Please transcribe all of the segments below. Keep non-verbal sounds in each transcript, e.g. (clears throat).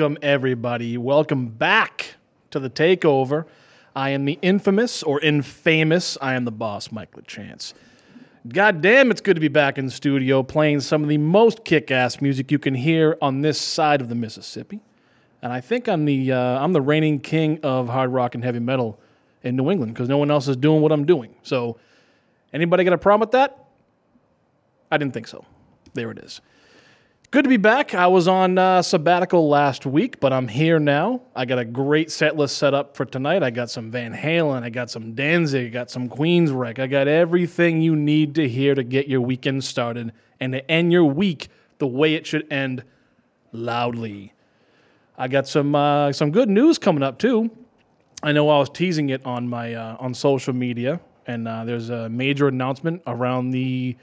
welcome everybody. Welcome back to the takeover. I am the infamous or infamous. I am the boss, Mike LeChance. God damn, it's good to be back in the studio playing some of the most kick-ass music you can hear on this side of the Mississippi. And I think I'm the uh, I'm the reigning king of hard rock and heavy metal in New England because no one else is doing what I'm doing. So, anybody got a problem with that? I didn't think so. There it is. Good to be back. I was on uh, sabbatical last week, but I'm here now. I got a great set list set up for tonight. I got some Van Halen, I got some Danzig, I got some Queensryche. I got everything you need to hear to get your weekend started and to end your week the way it should end loudly. I got some uh, some good news coming up too. I know I was teasing it on my uh, on social media, and uh, there's a major announcement around the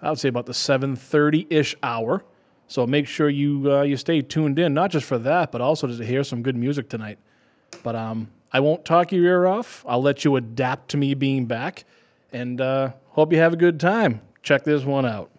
I would say about the 7:30 ish hour. So make sure you uh, you stay tuned in, not just for that, but also to hear some good music tonight. But um, I won't talk your ear off. I'll let you adapt to me being back, and uh, hope you have a good time. Check this one out.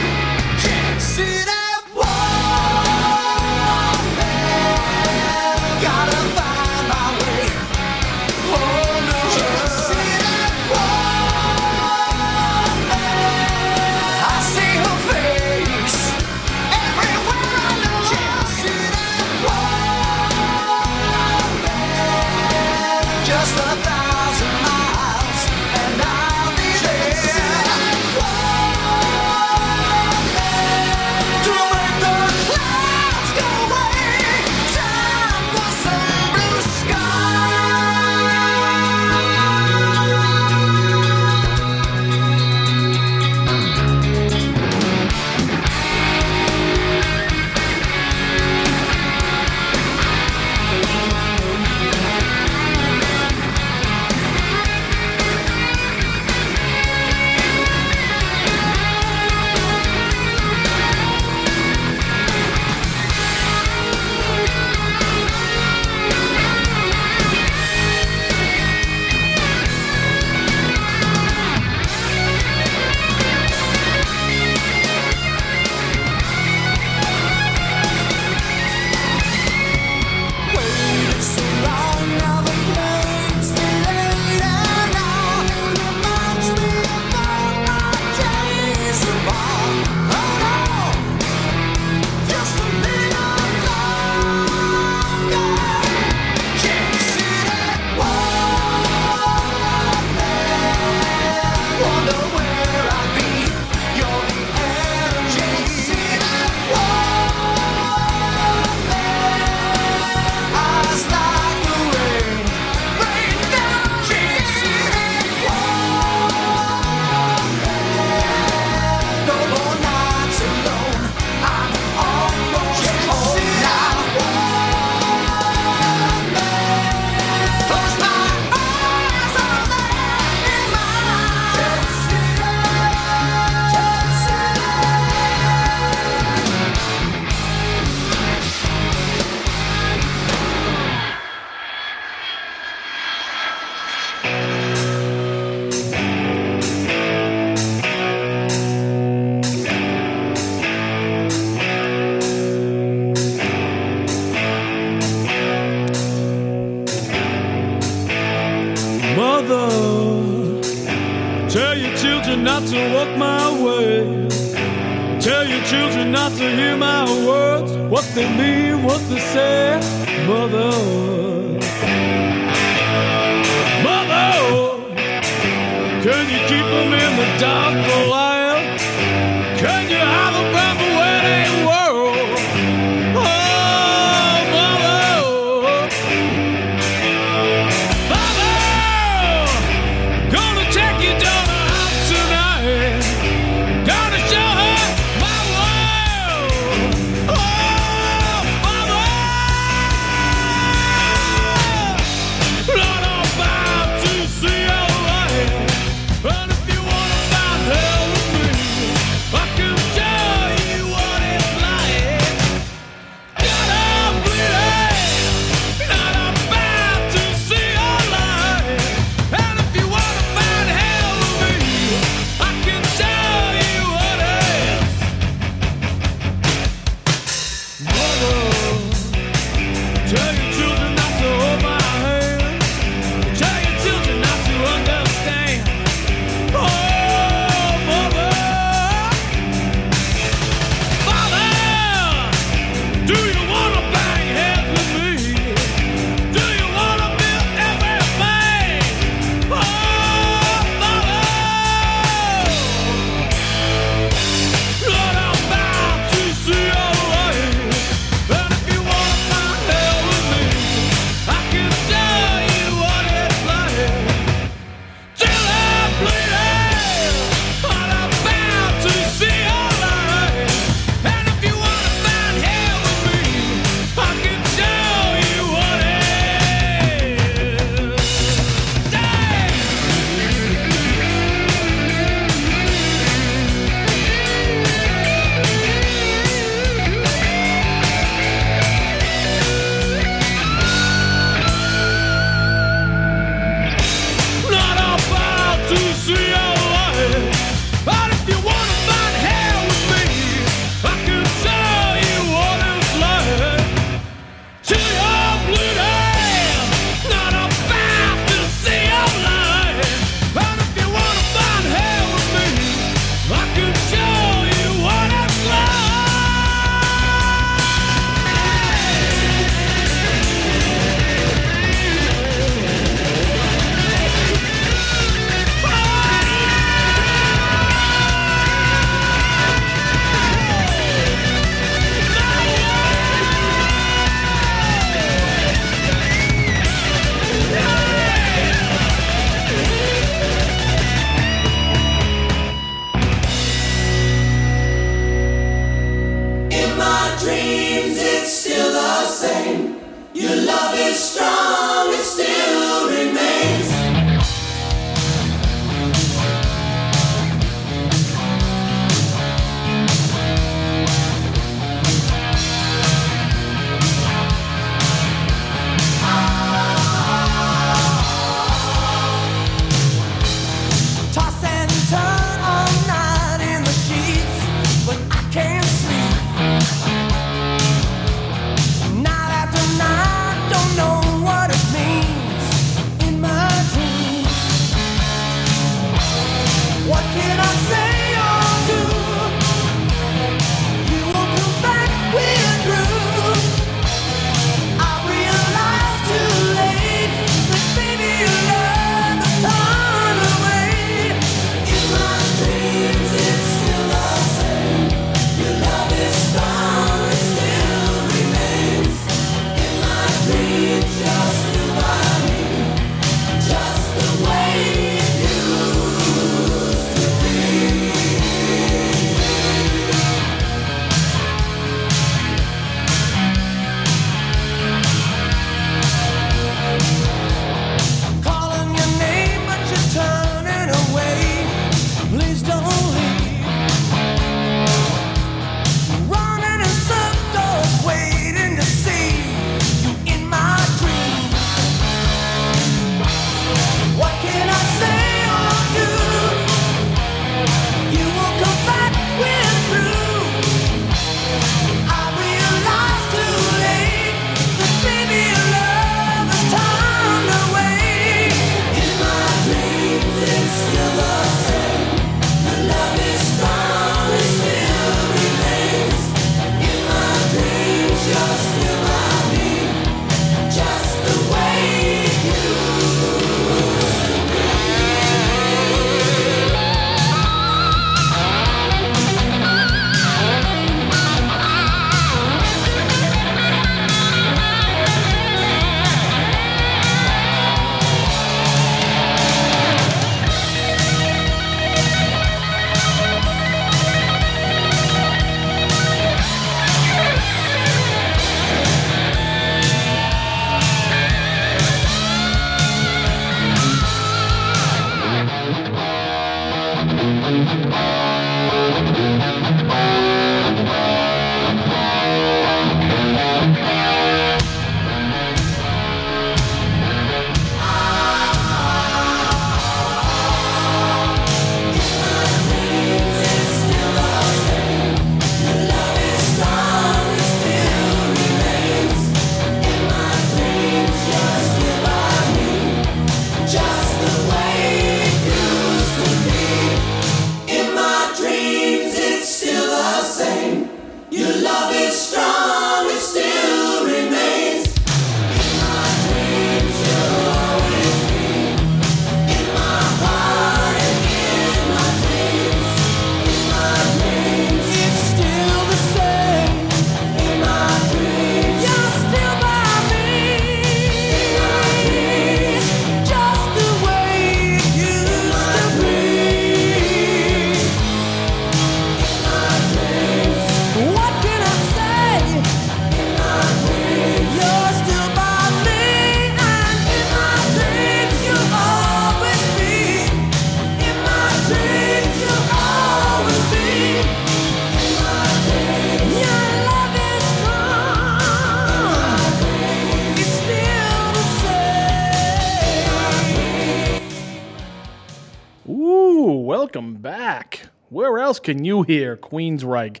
Can you hear Queensryche,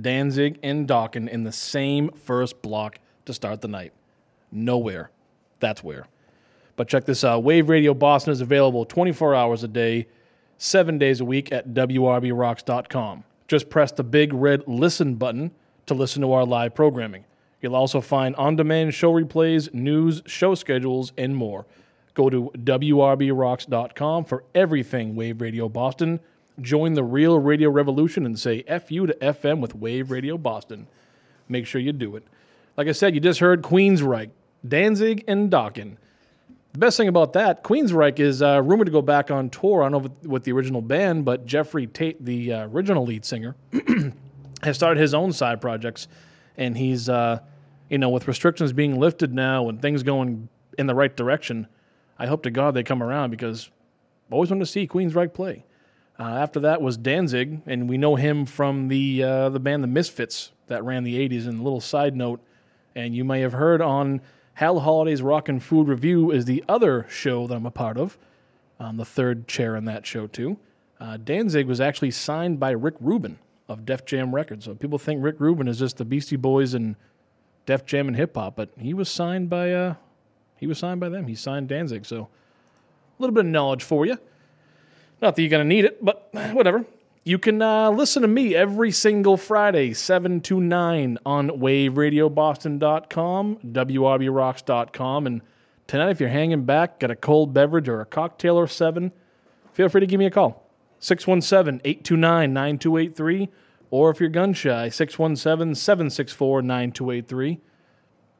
Danzig, and Dokken in the same first block to start the night? Nowhere. That's where. But check this out Wave Radio Boston is available 24 hours a day, seven days a week at WRBRocks.com. Just press the big red listen button to listen to our live programming. You'll also find on demand show replays, news, show schedules, and more. Go to WRBRocks.com for everything Wave Radio Boston. Join the real radio revolution and say FU to FM with Wave Radio Boston. Make sure you do it. Like I said, you just heard Queensryche, Danzig, and Dokken. The best thing about that, Queensryche is uh, rumored to go back on tour. I don't know with, the original band, but Jeffrey Tate, the uh, original lead singer, (clears throat) has started his own side projects, and he's, uh, you know, with restrictions being lifted now and things going in the right direction, I hope to God they come around because I always wanted to see Queensryche play. Uh, after that was Danzig, and we know him from the uh, the band The Misfits that ran the '80s. And a little side note, and you may have heard on Hal Holiday's Rock and Food Review is the other show that I'm a part of. I'm the third chair in that show too. Uh, Danzig was actually signed by Rick Rubin of Def Jam Records. So people think Rick Rubin is just the Beastie Boys and Def Jam and hip hop, but he was signed by uh, he was signed by them. He signed Danzig, so a little bit of knowledge for you. Not that you're going to need it, but whatever. You can uh, listen to me every single Friday, 7 to 9 on waveradioboston.com, WRBRocks.com. And tonight, if you're hanging back, got a cold beverage or a cocktail or seven, feel free to give me a call. 617 829 9283. Or if you're gun shy, 617 764 9283.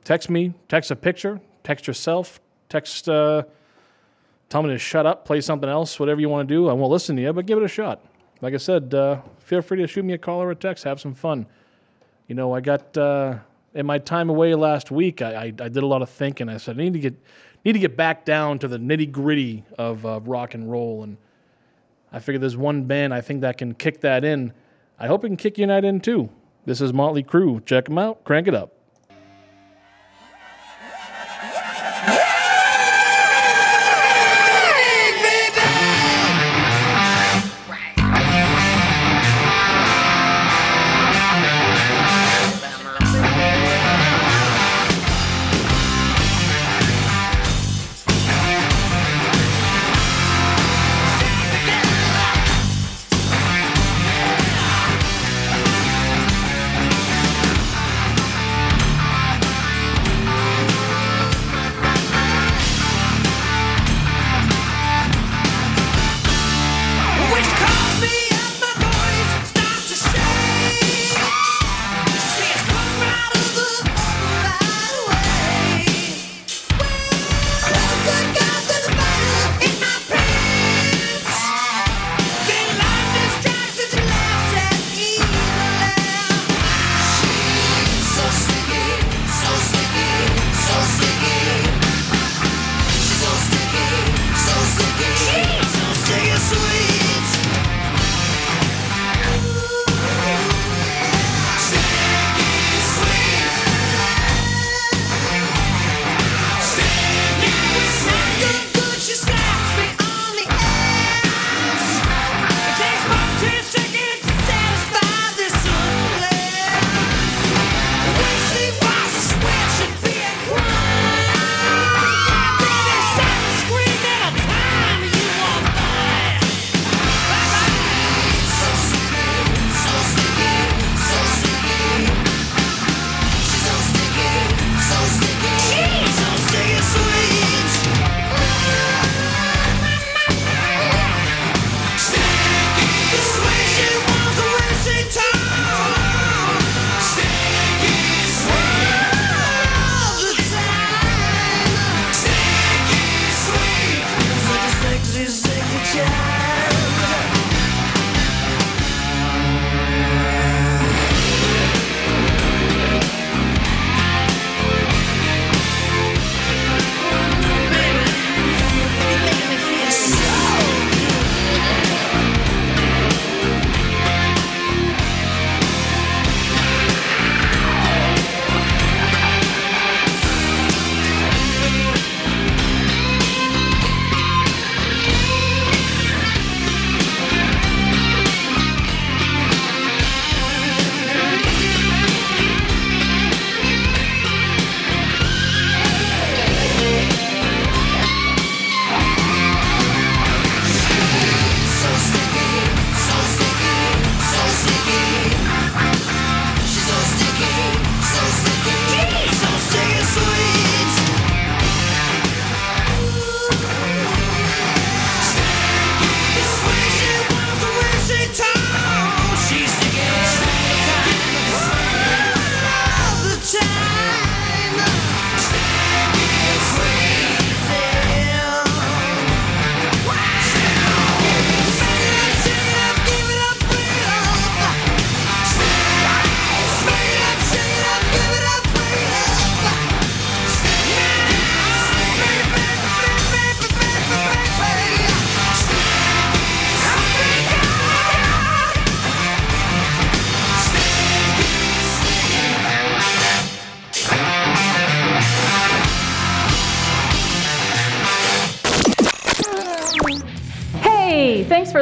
Text me, text a picture, text yourself, text. Uh, tell me to shut up, play something else, whatever you want to do. I won't listen to you, but give it a shot. Like I said, uh, feel free to shoot me a call or a text. Have some fun. You know, I got uh, in my time away last week. I, I, I did a lot of thinking. I said I need to get need to get back down to the nitty gritty of uh, rock and roll, and I figured there's one band I think that can kick that in. I hope it can kick your night in too. This is Motley Crue. Check them out. Crank it up.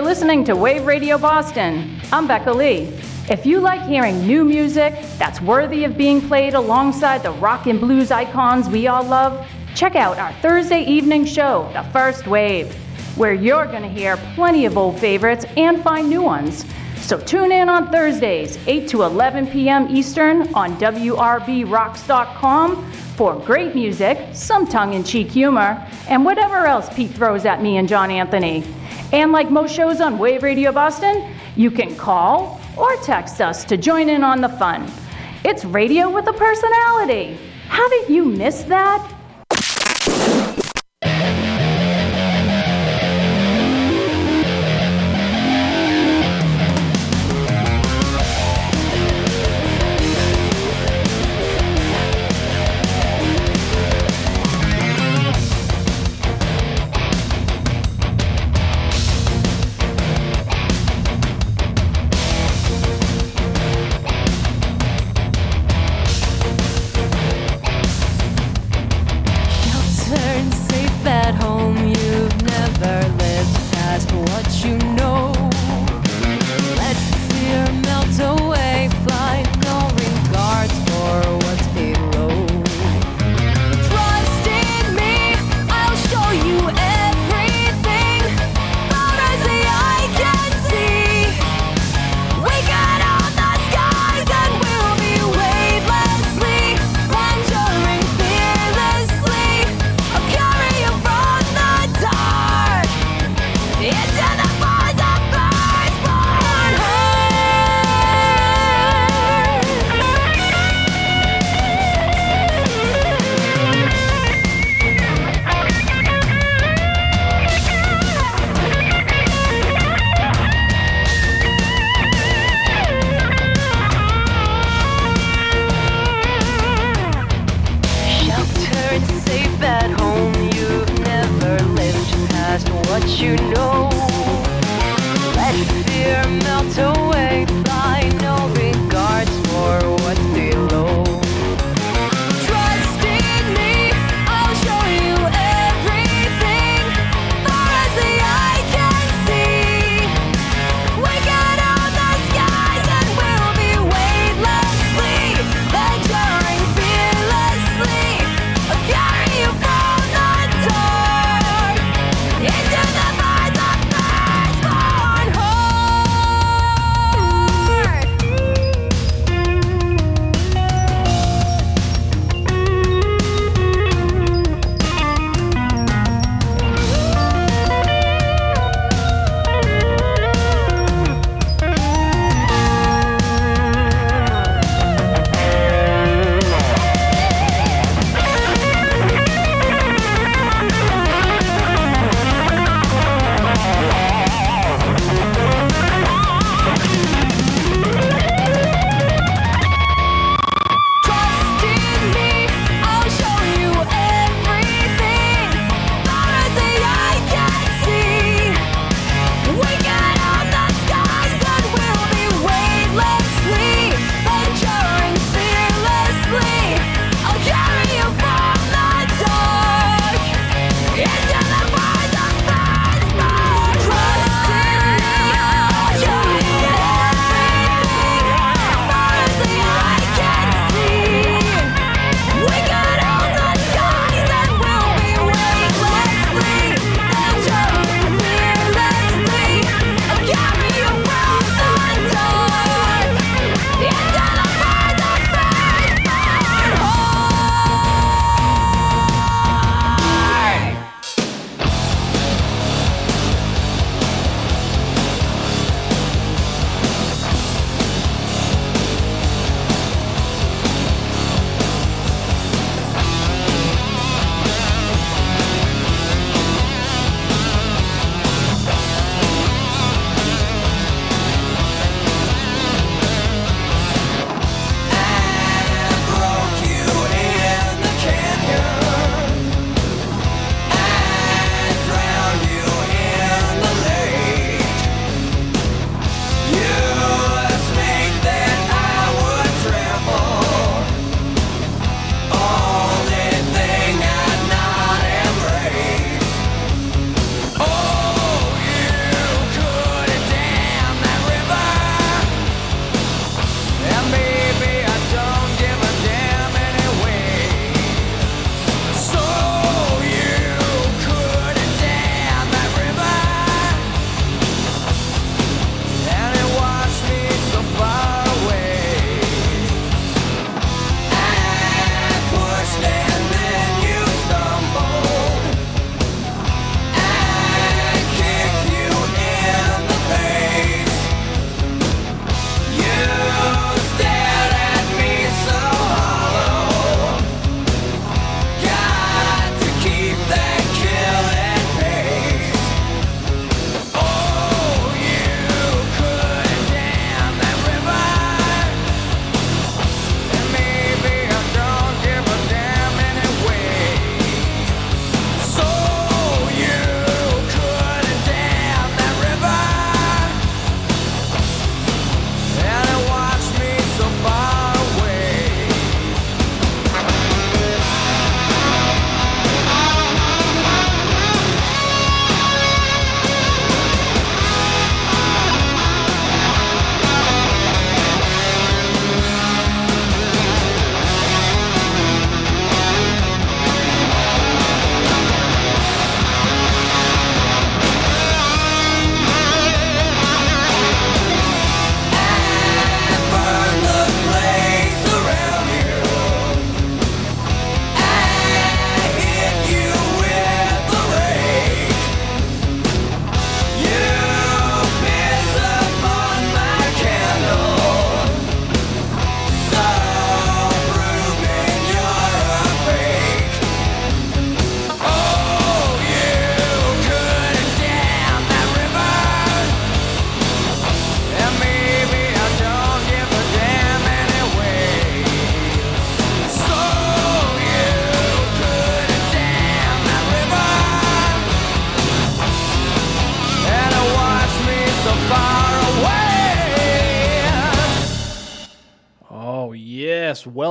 For listening to Wave Radio Boston. I'm Becca Lee. If you like hearing new music that's worthy of being played alongside the rock and blues icons we all love, check out our Thursday evening show, The First Wave, where you're going to hear plenty of old favorites and find new ones. So tune in on Thursdays, 8 to 11 p.m. Eastern on WRBRocks.com for great music, some tongue in cheek humor, and whatever else Pete throws at me and John Anthony. And like most shows on Wave Radio Boston, you can call or text us to join in on the fun. It's radio with a personality. Haven't you missed that?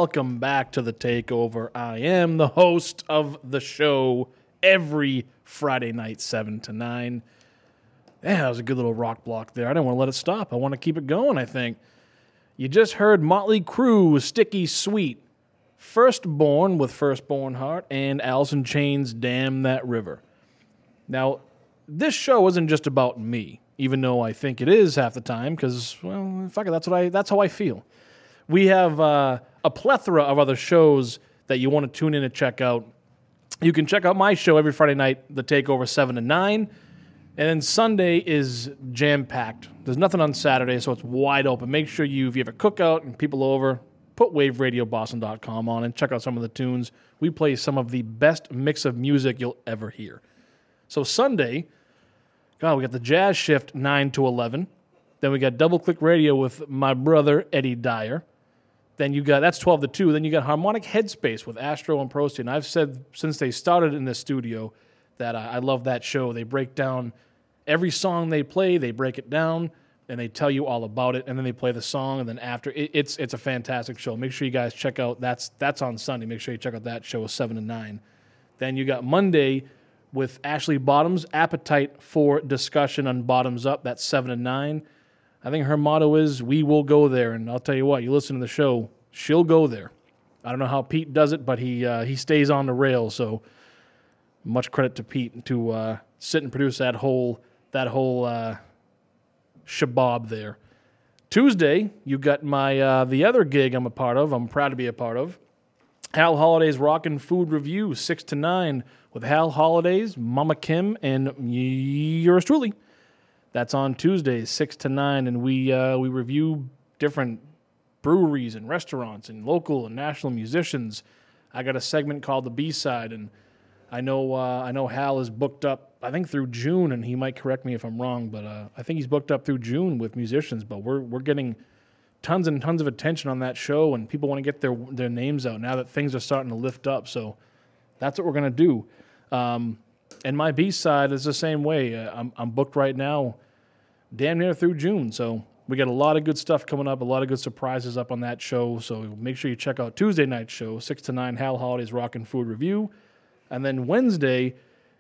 Welcome back to the takeover. I am the host of the show every Friday night, 7 to 9. Yeah, that was a good little rock block there. I didn't want to let it stop. I want to keep it going, I think. You just heard Motley Crue, Sticky Sweet, Firstborn with Firstborn Heart, and Alice in Chains, Damn That River. Now, this show isn't just about me, even though I think it is half the time, because, well, fuck it, that's, what I, that's how I feel. We have uh, a plethora of other shows that you want to tune in and check out. You can check out my show every Friday night, The Takeover 7 to 9. And then Sunday is jam packed. There's nothing on Saturday, so it's wide open. Make sure you, if you have a cookout and people over, put waveradioboston.com on and check out some of the tunes. We play some of the best mix of music you'll ever hear. So Sunday, God, we got the jazz shift 9 to 11. Then we got double click radio with my brother Eddie Dyer. Then you got that's 12 to 2. Then you got harmonic headspace with Astro and Prosti. I've said since they started in this studio that I, I love that show. They break down every song they play, they break it down and they tell you all about it, and then they play the song, and then after it, it's it's a fantastic show. Make sure you guys check out that's that's on Sunday. Make sure you check out that show seven to nine. Then you got Monday with Ashley Bottoms, appetite for discussion on bottoms up. That's seven to nine. I think her motto is "We will go there," and I'll tell you what, you listen to the show, she'll go there. I don't know how Pete does it, but he uh, he stays on the rail. So much credit to Pete to uh, sit and produce that whole that whole uh, shabab there. Tuesday, you got my uh, the other gig I'm a part of. I'm proud to be a part of. Hal Holiday's Rockin' Food Review, six to nine, with Hal Holidays, Mama Kim, and yours truly. That's on Tuesdays, six to nine, and we uh, we review different breweries and restaurants and local and national musicians. I got a segment called the B side, and I know uh, I know Hal is booked up. I think through June, and he might correct me if I'm wrong, but uh, I think he's booked up through June with musicians. But we're we're getting tons and tons of attention on that show, and people want to get their their names out now that things are starting to lift up. So that's what we're gonna do. Um, and my B side is the same way. Uh, I'm I'm booked right now, damn near through June. So we got a lot of good stuff coming up, a lot of good surprises up on that show. So make sure you check out Tuesday night show, six to nine, Hal Holiday's Rockin' Food Review. And then Wednesday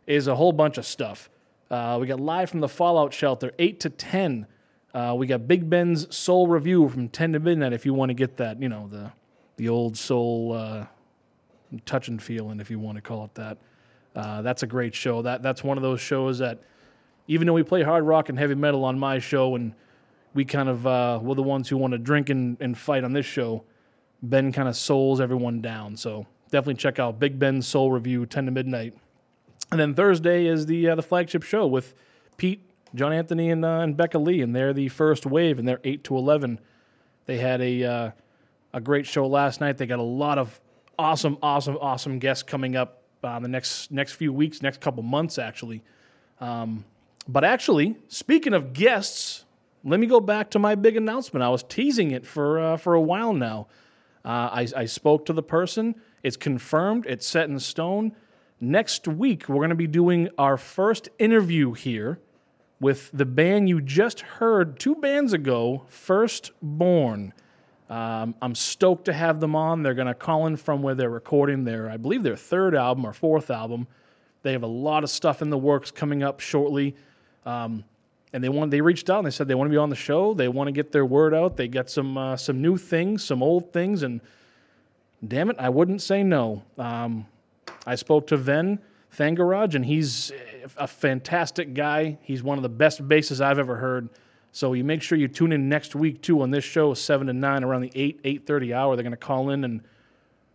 is a whole bunch of stuff. Uh, we got live from the Fallout Shelter, 8 to 10. Uh, we got Big Ben's Soul Review from 10 to midnight if you want to get that, you know, the, the old soul uh, touch and feeling, if you want to call it that. Uh, that's a great show. That That's one of those shows that, even though we play hard rock and heavy metal on my show, and we kind of uh, we're the ones who want to drink and, and fight on this show, Ben kind of souls everyone down. So definitely check out Big Ben's Soul Review, 10 to midnight. And then Thursday is the uh, the flagship show with Pete, John Anthony, and, uh, and Becca Lee, and they're the first wave, and they're eight to eleven. They had a uh, a great show last night. They got a lot of awesome, awesome, awesome guests coming up uh, the next next few weeks, next couple months, actually. Um, but actually, speaking of guests, let me go back to my big announcement. I was teasing it for uh, for a while now. Uh, I, I spoke to the person. It's confirmed. It's set in stone. Next week, we're going to be doing our first interview here with the band you just heard two bands ago, Firstborn. Um, I'm stoked to have them on. They're going to call in from where they're recording their, I believe, their third album or fourth album. They have a lot of stuff in the works coming up shortly. Um, and they want they reached out and they said they want to be on the show. They want to get their word out. They got some uh, some new things, some old things, and damn it, I wouldn't say no. Um, I spoke to Ven Thangaraj, and he's a fantastic guy. He's one of the best basses I've ever heard. So you make sure you tune in next week too on this show, seven to nine, around the eight eight thirty hour. They're going to call in and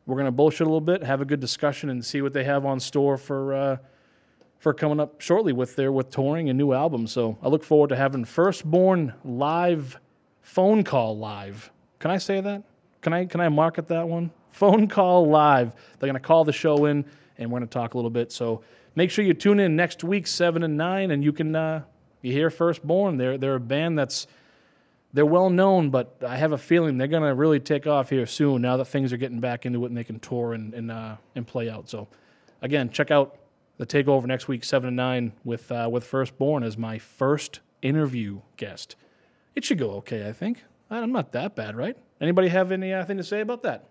we're going to bullshit a little bit, have a good discussion, and see what they have on store for uh, for coming up shortly with their with touring and new albums. So I look forward to having Firstborn live phone call live. Can I say that? Can I can I market that one? Phone call live. They're going to call the show in and we're going to talk a little bit. So make sure you tune in next week, seven and nine, and you can uh, you hear Firstborn. They're they're a band that's they're well known, but I have a feeling they're going to really take off here soon. Now that things are getting back into it and they can tour and and, uh, and play out. So again, check out the takeover next week, seven and nine, with uh, with Firstborn as my first interview guest. It should go okay, I think. I'm not that bad, right? Anybody have anything to say about that?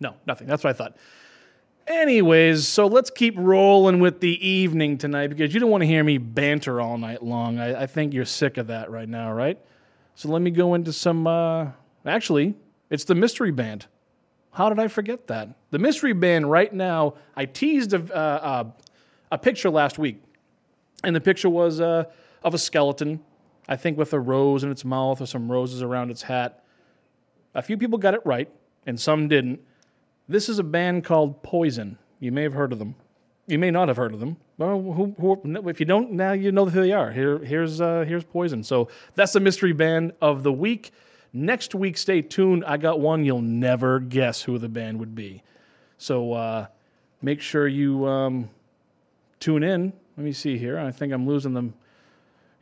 No, nothing. That's what I thought. Anyways, so let's keep rolling with the evening tonight because you don't want to hear me banter all night long. I, I think you're sick of that right now, right? So let me go into some. Uh, actually, it's the mystery band. How did I forget that? The mystery band right now. I teased a, uh, uh, a picture last week, and the picture was uh, of a skeleton, I think with a rose in its mouth or some roses around its hat. A few people got it right, and some didn't. This is a band called Poison. You may have heard of them. You may not have heard of them. Well, who, who, if you don't, now you know who they are. Here, here's, uh, here's Poison. So that's the mystery band of the week. Next week, stay tuned. I got one you'll never guess who the band would be. So uh, make sure you um, tune in. Let me see here. I think I'm losing them.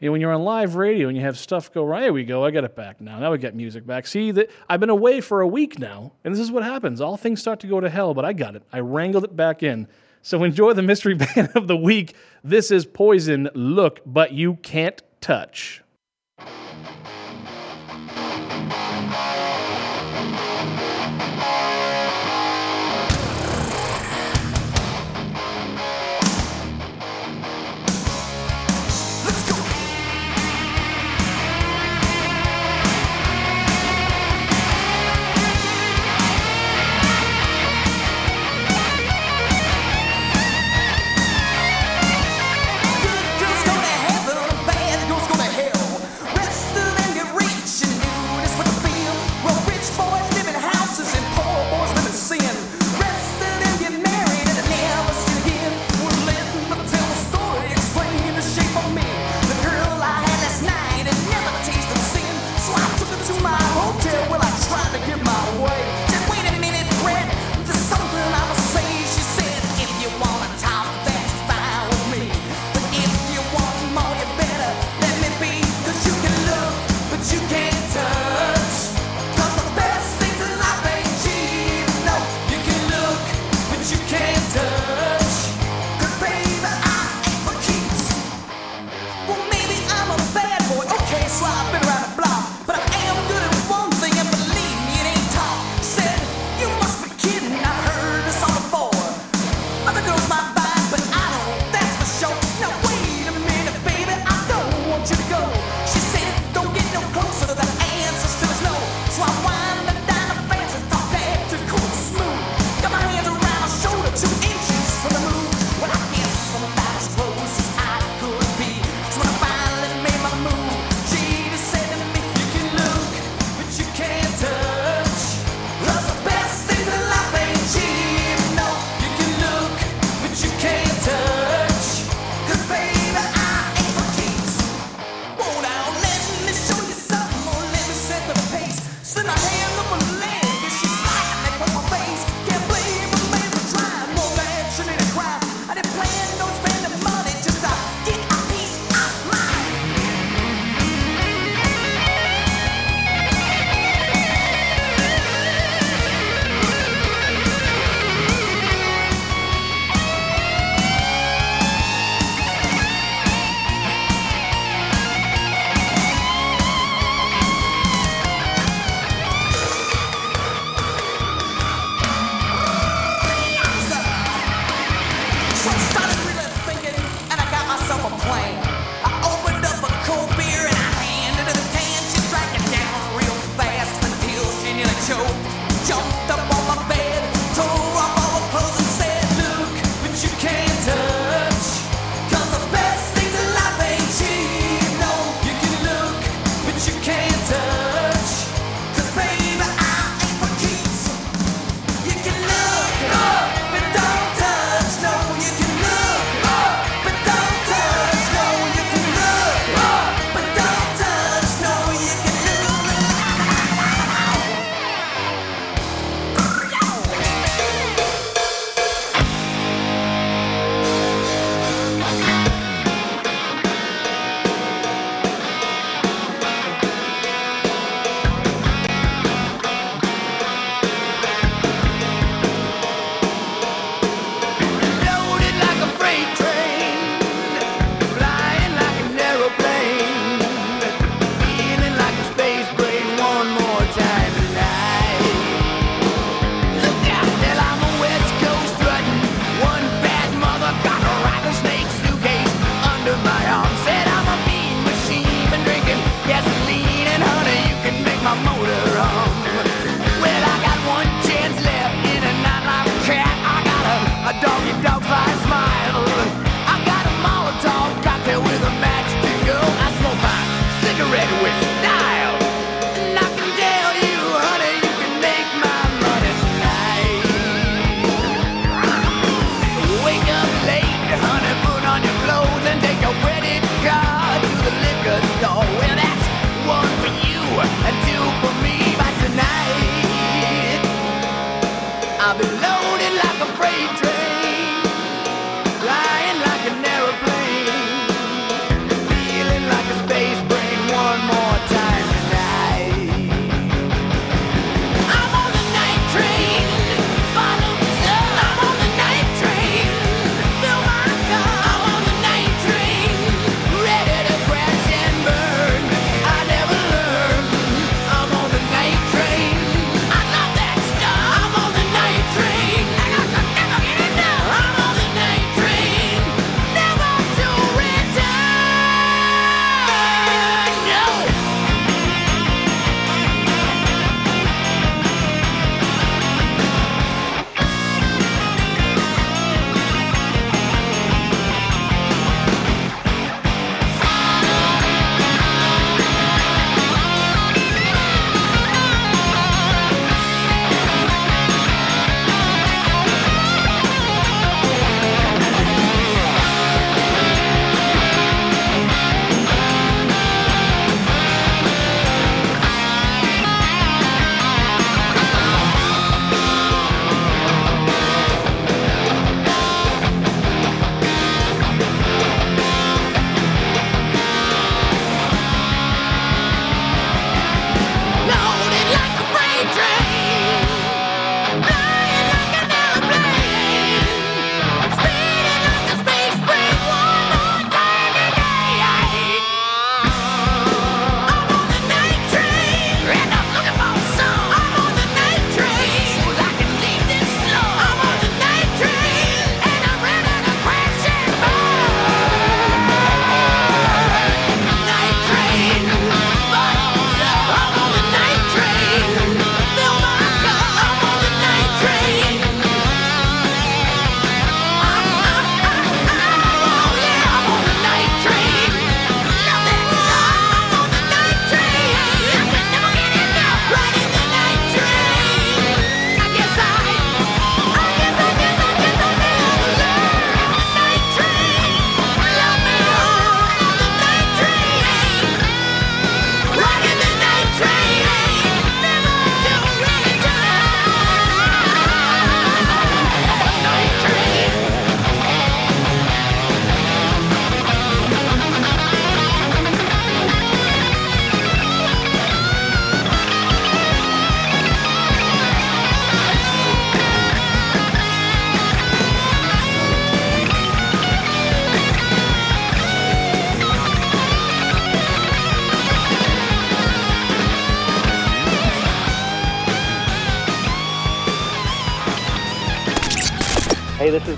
Know, when you're on live radio and you have stuff go right, there we go. I got it back now. Now we got music back. See that I've been away for a week now, and this is what happens. All things start to go to hell, but I got it. I wrangled it back in. So (laughs) enjoy the mystery (laughs) band of the week. This is Poison. Look, but you can't touch.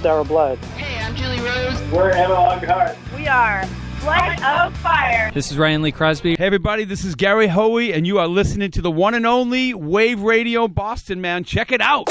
Sour Blood. Hey, I'm Julie Rose. We're Emma Heart. We are Blood of Fire. This is Ryan Lee Crosby. Hey, everybody, this is Gary Hoey, and you are listening to the one and only Wave Radio Boston, man. Check it out.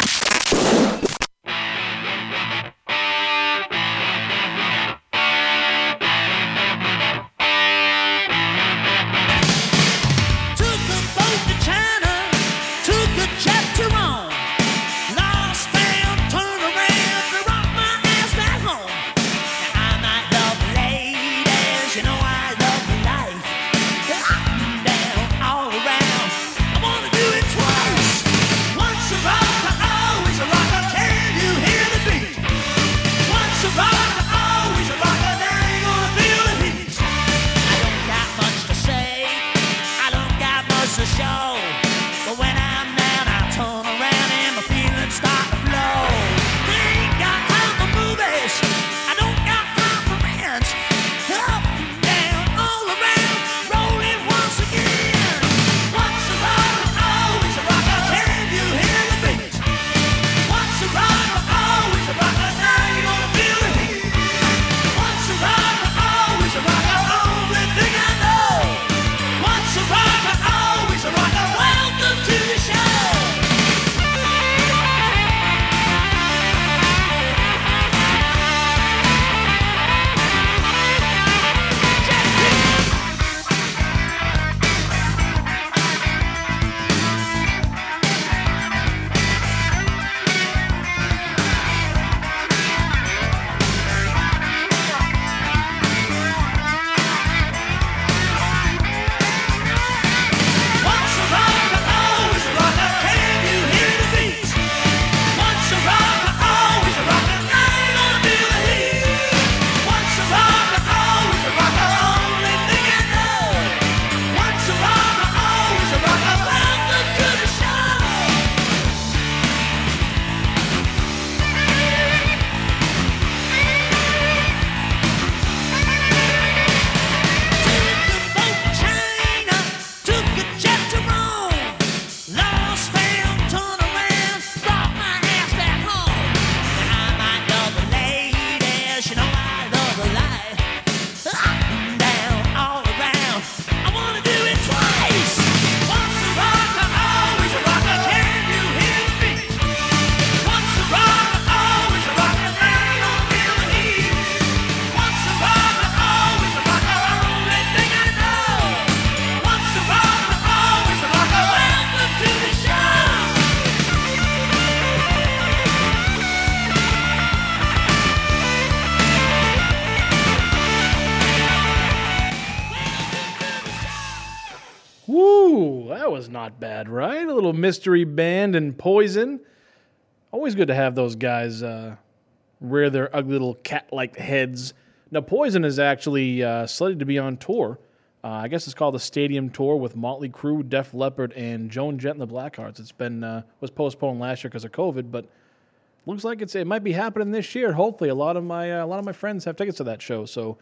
Mystery band and poison. Always good to have those guys uh, rear their ugly little cat like heads. Now, Poison is actually uh, slated to be on tour. Uh, I guess it's called the Stadium Tour with Motley Crue, Def Leppard, and Joan Jett and the Blackhearts. It's been uh, was postponed last year because of COVID, but looks like it's it might be happening this year. Hopefully, a lot of my uh, a lot of my friends have tickets to that show, so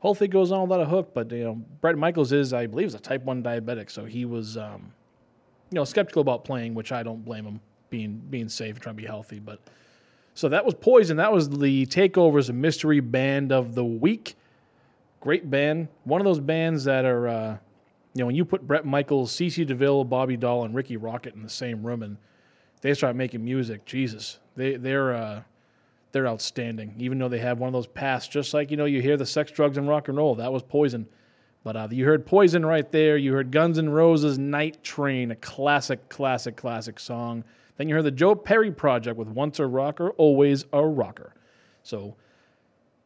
hopefully it goes on without a hook. But you know, Bret Michaels is, I believe, is a Type One diabetic, so he was, um, you know, skeptical about playing, which I don't blame him, being being safe, trying to be healthy. But so that was Poison. That was the Takeovers Mystery Band of the Week. Great band. One of those bands that are, uh, you know, when you put Bret Michaels, CC DeVille, Bobby Dall, and Rikki Rockett in the same room and they start making music, Jesus, they they're uh, they're outstanding. Even though they have one of those pasts, just like you know, you hear the sex, drugs, and rock and roll. That was Poison. But uh, you heard Poison right there. You heard Guns N' Roses' Night Train, a classic, classic, classic song. Then you heard the Joe Perry Project with Once a Rocker, Always a Rocker. So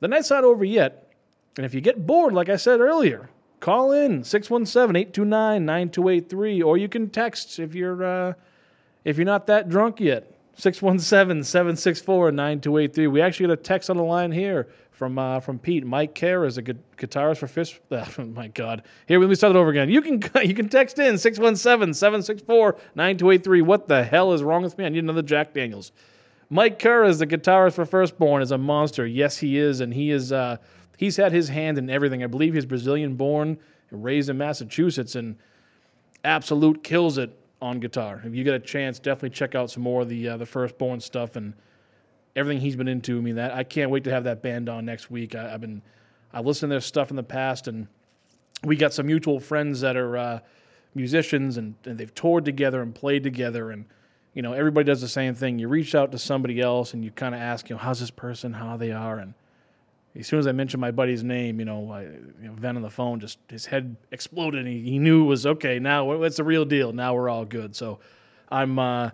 the night's not over yet. And if you get bored, like I said earlier, call in 617 829 9283, or you can text if you're, uh, if you're not that drunk yet. 617 764 9283. We actually got a text on the line here from uh, from Pete. Mike Kerr is a gu- guitarist for Fish. (laughs) Oh my God. Here, let me start it over again. You can (laughs) you can text in 617 764 9283. What the hell is wrong with me? I need another Jack Daniels. Mike Kerr is the guitarist for Firstborn, is a monster. Yes, he is, and he is. Uh, he's had his hand in everything. I believe he's Brazilian born, raised in Massachusetts, and absolute kills it on guitar. If you get a chance, definitely check out some more of the uh, the Firstborn stuff and everything he's been into. I mean, that I can't wait to have that band on next week. I, I've been I've listened to their stuff in the past, and we got some mutual friends that are uh, musicians, and, and they've toured together and played together, and you know everybody does the same thing. You reach out to somebody else, and you kind of ask, you know, how's this person, how they are, and as soon as I mentioned my buddy's name, you know, I, you know, Ven on the phone just his head exploded. And he, he knew it was okay. Now it's the real deal? Now we're all good. So I'm uh,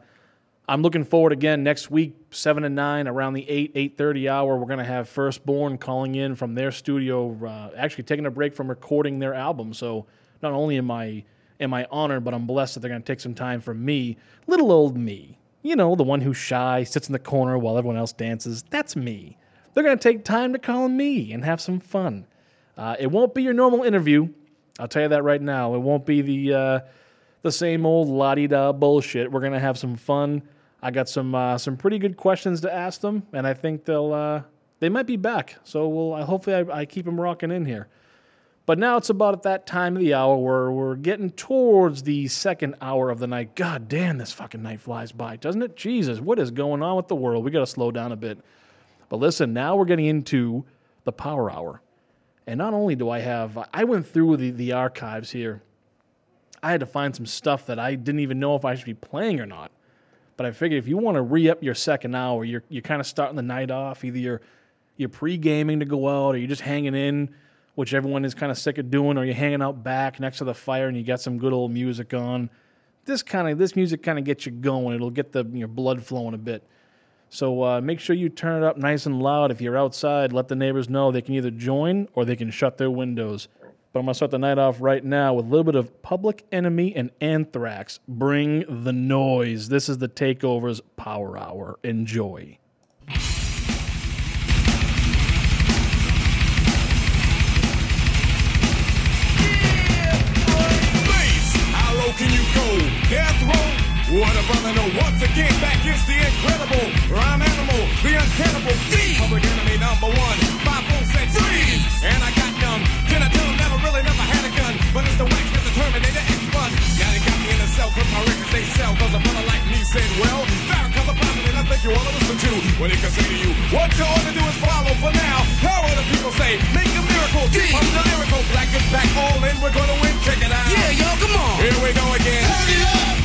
I'm looking forward again next week, seven and nine, around the eight eight thirty hour. We're gonna have Firstborn calling in from their studio, uh, actually taking a break from recording their album. So not only am I am I honored, but I'm blessed that they're gonna take some time from me, little old me. You know, the one who's shy, sits in the corner while everyone else dances. That's me they're to take time to call me and have some fun. Uh, it won't be your normal interview. I'll tell you that right now. It won't be the uh, the same old la di da bullshit. We're to have some fun. I got some uh, some pretty good questions to ask them, and I think they'll uh, they might be back. So we'll hopefully I, I keep them rocking in here. But now it's about at that time of the hour where we're getting towards the second hour of the night. God damn, this fucking night flies by, doesn't it? Jesus, what is going on with the world? We got to slow down a bit. But listen, now we're getting into the power hour. And not only do I have, I went through the, the archives here. I had to find some stuff that I didn't even know if I should be playing or not. But I figured if you want to re up your second hour, you're, you're kind of starting the night off. Either you're, you're pre gaming to go out or you're just hanging in, which everyone is kind of sick of doing, or you're hanging out back next to the fire and you got some good old music on. This kind of this music kind of gets you going. It'll get the your blood flowing a bit. So uh, make sure you turn it up nice and loud. If you're outside, let the neighbors know they can either join or they can shut their windows. But I'm going to start the night off right now with a little bit of Public Enemy and Anthrax. Bring the noise. This is the Takeover's Power Hour. Enjoy. Bass, how low can you go? Death row? What a brother know. Once again, back is the incredible rhyme animal, the uncannibal D. Public enemy number one. Five four said freeze, and I got numb. Can I tell never really had a gun, but it's the wax that's the Terminator X one. Now they got me in a cell, cause my records they sell. Cause a brother like me said, well, Farrakhan's a prophet, and I think you wanna listen to what he can say to you. What you ought to do is follow for now. How will the people say? Make a miracle. Keep up the lyrical. Black is back, all in. We're gonna win. Check it out. Yeah, yo, come on. Here we go again. Turn it up.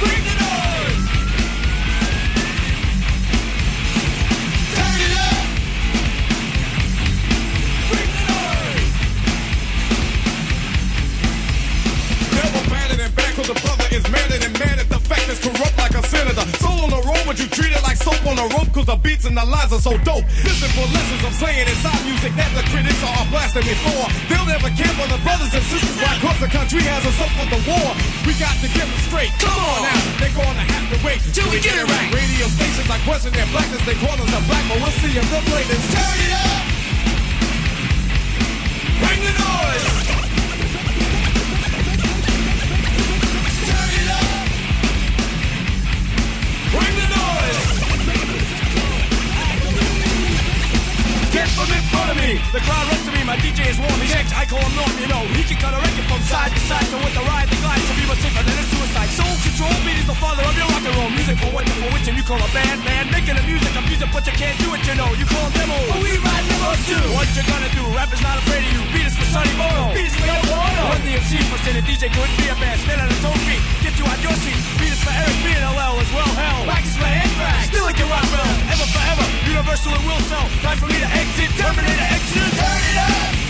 Bring the noise. Cause the brother is madder than mad at the fact that's corrupt like a senator. Soul on the road, but you treat it like soap on a rope, cause the beats and the lines are so dope. Listen for lessons I'm saying inside music that the critics are blasting me for. They'll never care for the brothers and sisters why cause the country has us up for the war. We got to get them straight. Come on now, they're gonna have to wait till we get it right. Radio stations are question their blackness, they call us a black, but we'll see if they'll play this. Turn it up! Bring the noise! Get from in front of me. The crowd runs to me. My DJ is warm. He's I call him Norm. You know he can cut a record from side to side. So with the ride, the glide, some people safer than a suicide. Soul control. Beat is the father of your rock and roll music. For what? For which and you call a band, man. Making the music, I'm music, but you can't do it. You know you call them demos. But we ride demos too. What you gonna do? Rap is not afraid of you. Beat is for Sonny Bono. Beat is for Yoko Ono. When the MC for in a DJ couldn't be a band. Stand on its own feet. Get you out your seat. Beat is for Eric B and LL as well. Hell. Is for Anthrax. Still like your rock. Ever forever. Universal and will sell. Time for me to exit. Terminator exit. Turn it up.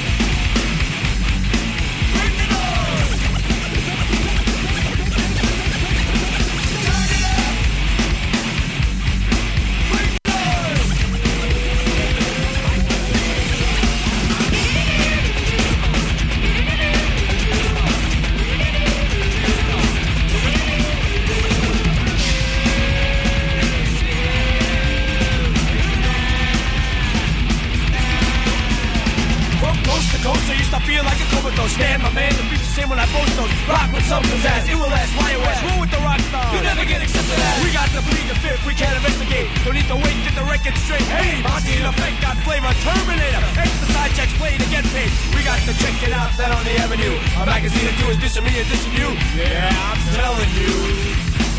Feel like a comatose. Stand my man, the beats the same when I post those. Rock with some pizzazz, it will last, why you it Roll with the rock star. You never get accepted as. We got to bleed, the fifth, we can't investigate. Don't need to wait, get the record straight. Hey, Monty in effect got flavor. Terminator, exercise checks play to get paid. We got to check it out, that on the avenue. A magazine or two is dissing me and dissing you. Yeah, I'm telling you.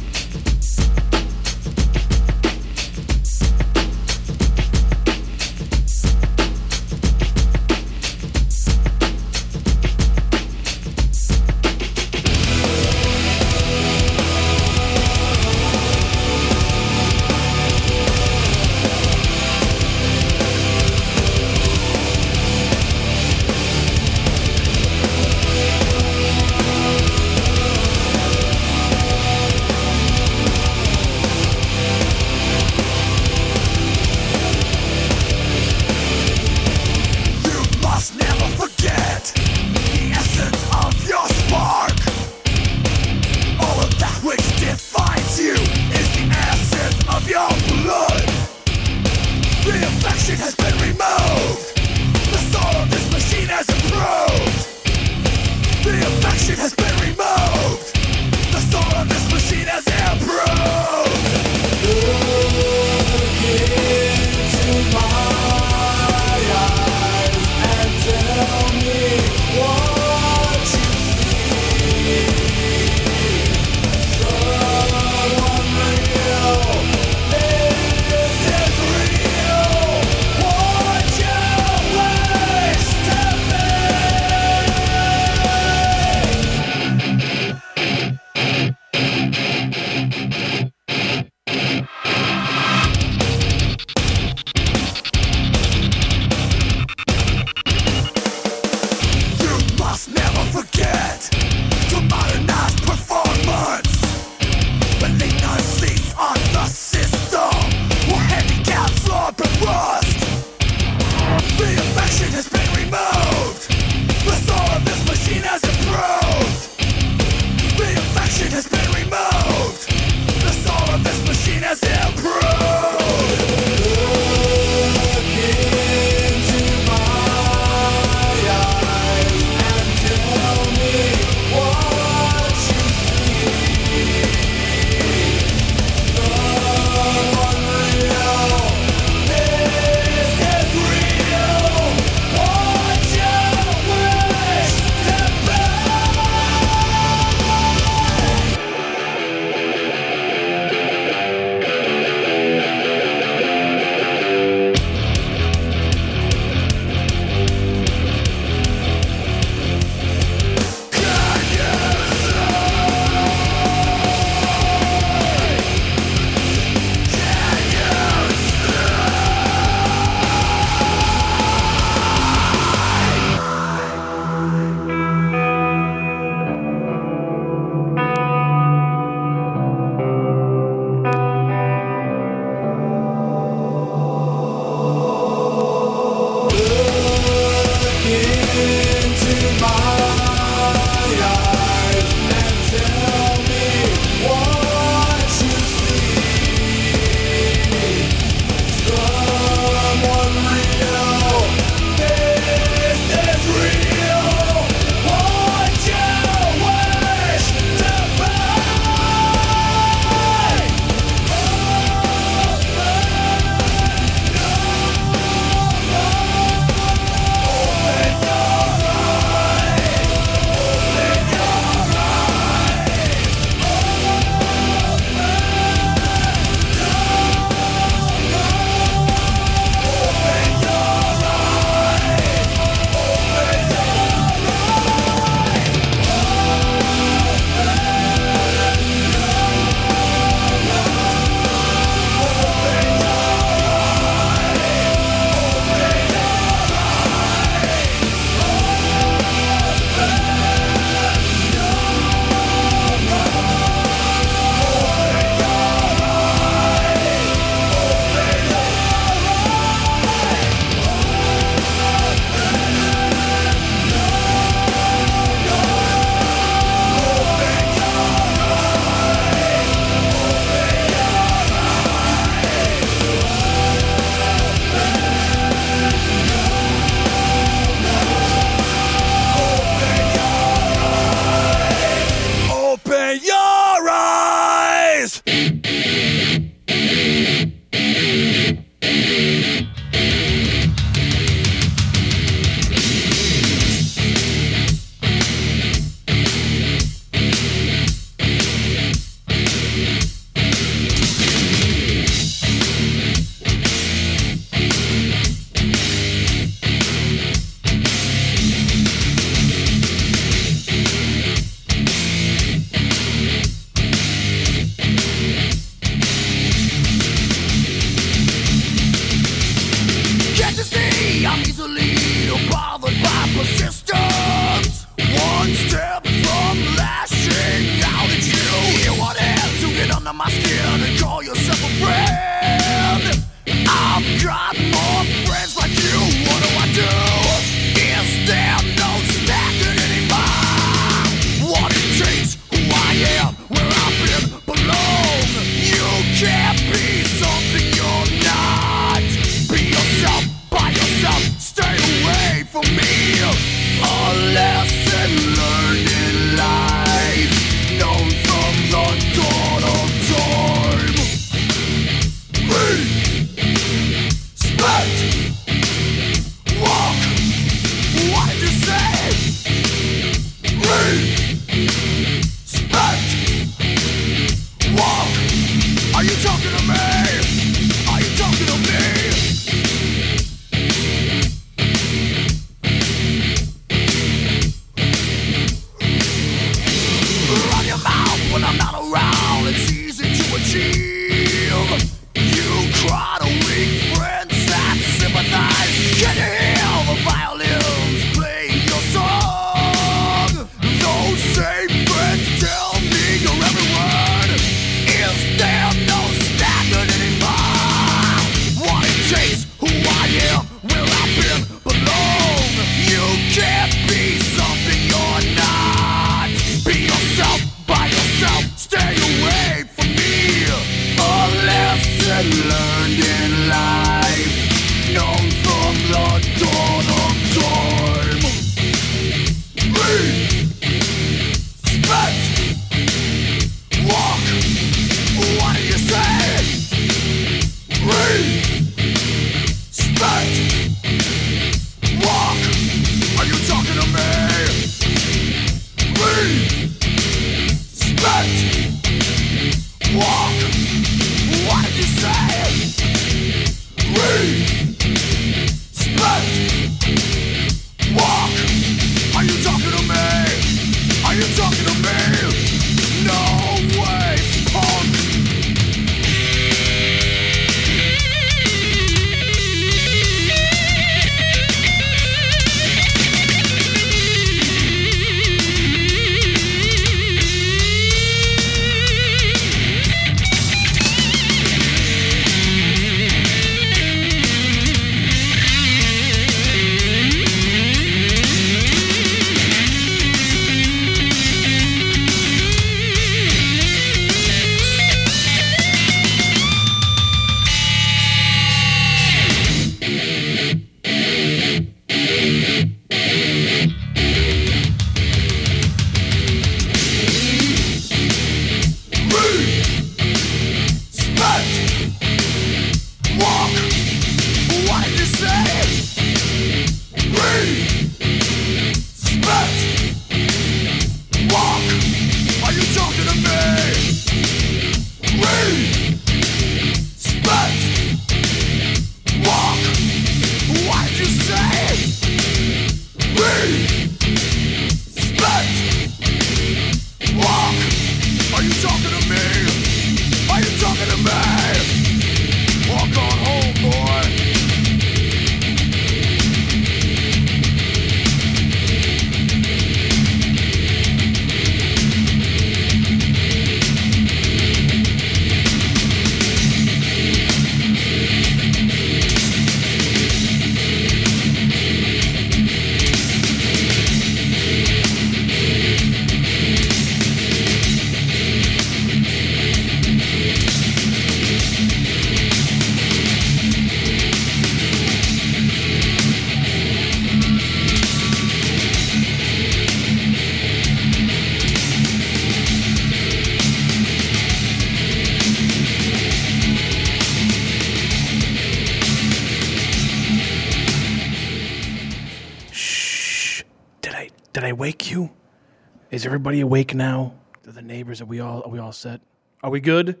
Is everybody awake now? Are the neighbors are we all are we all set? Are we good?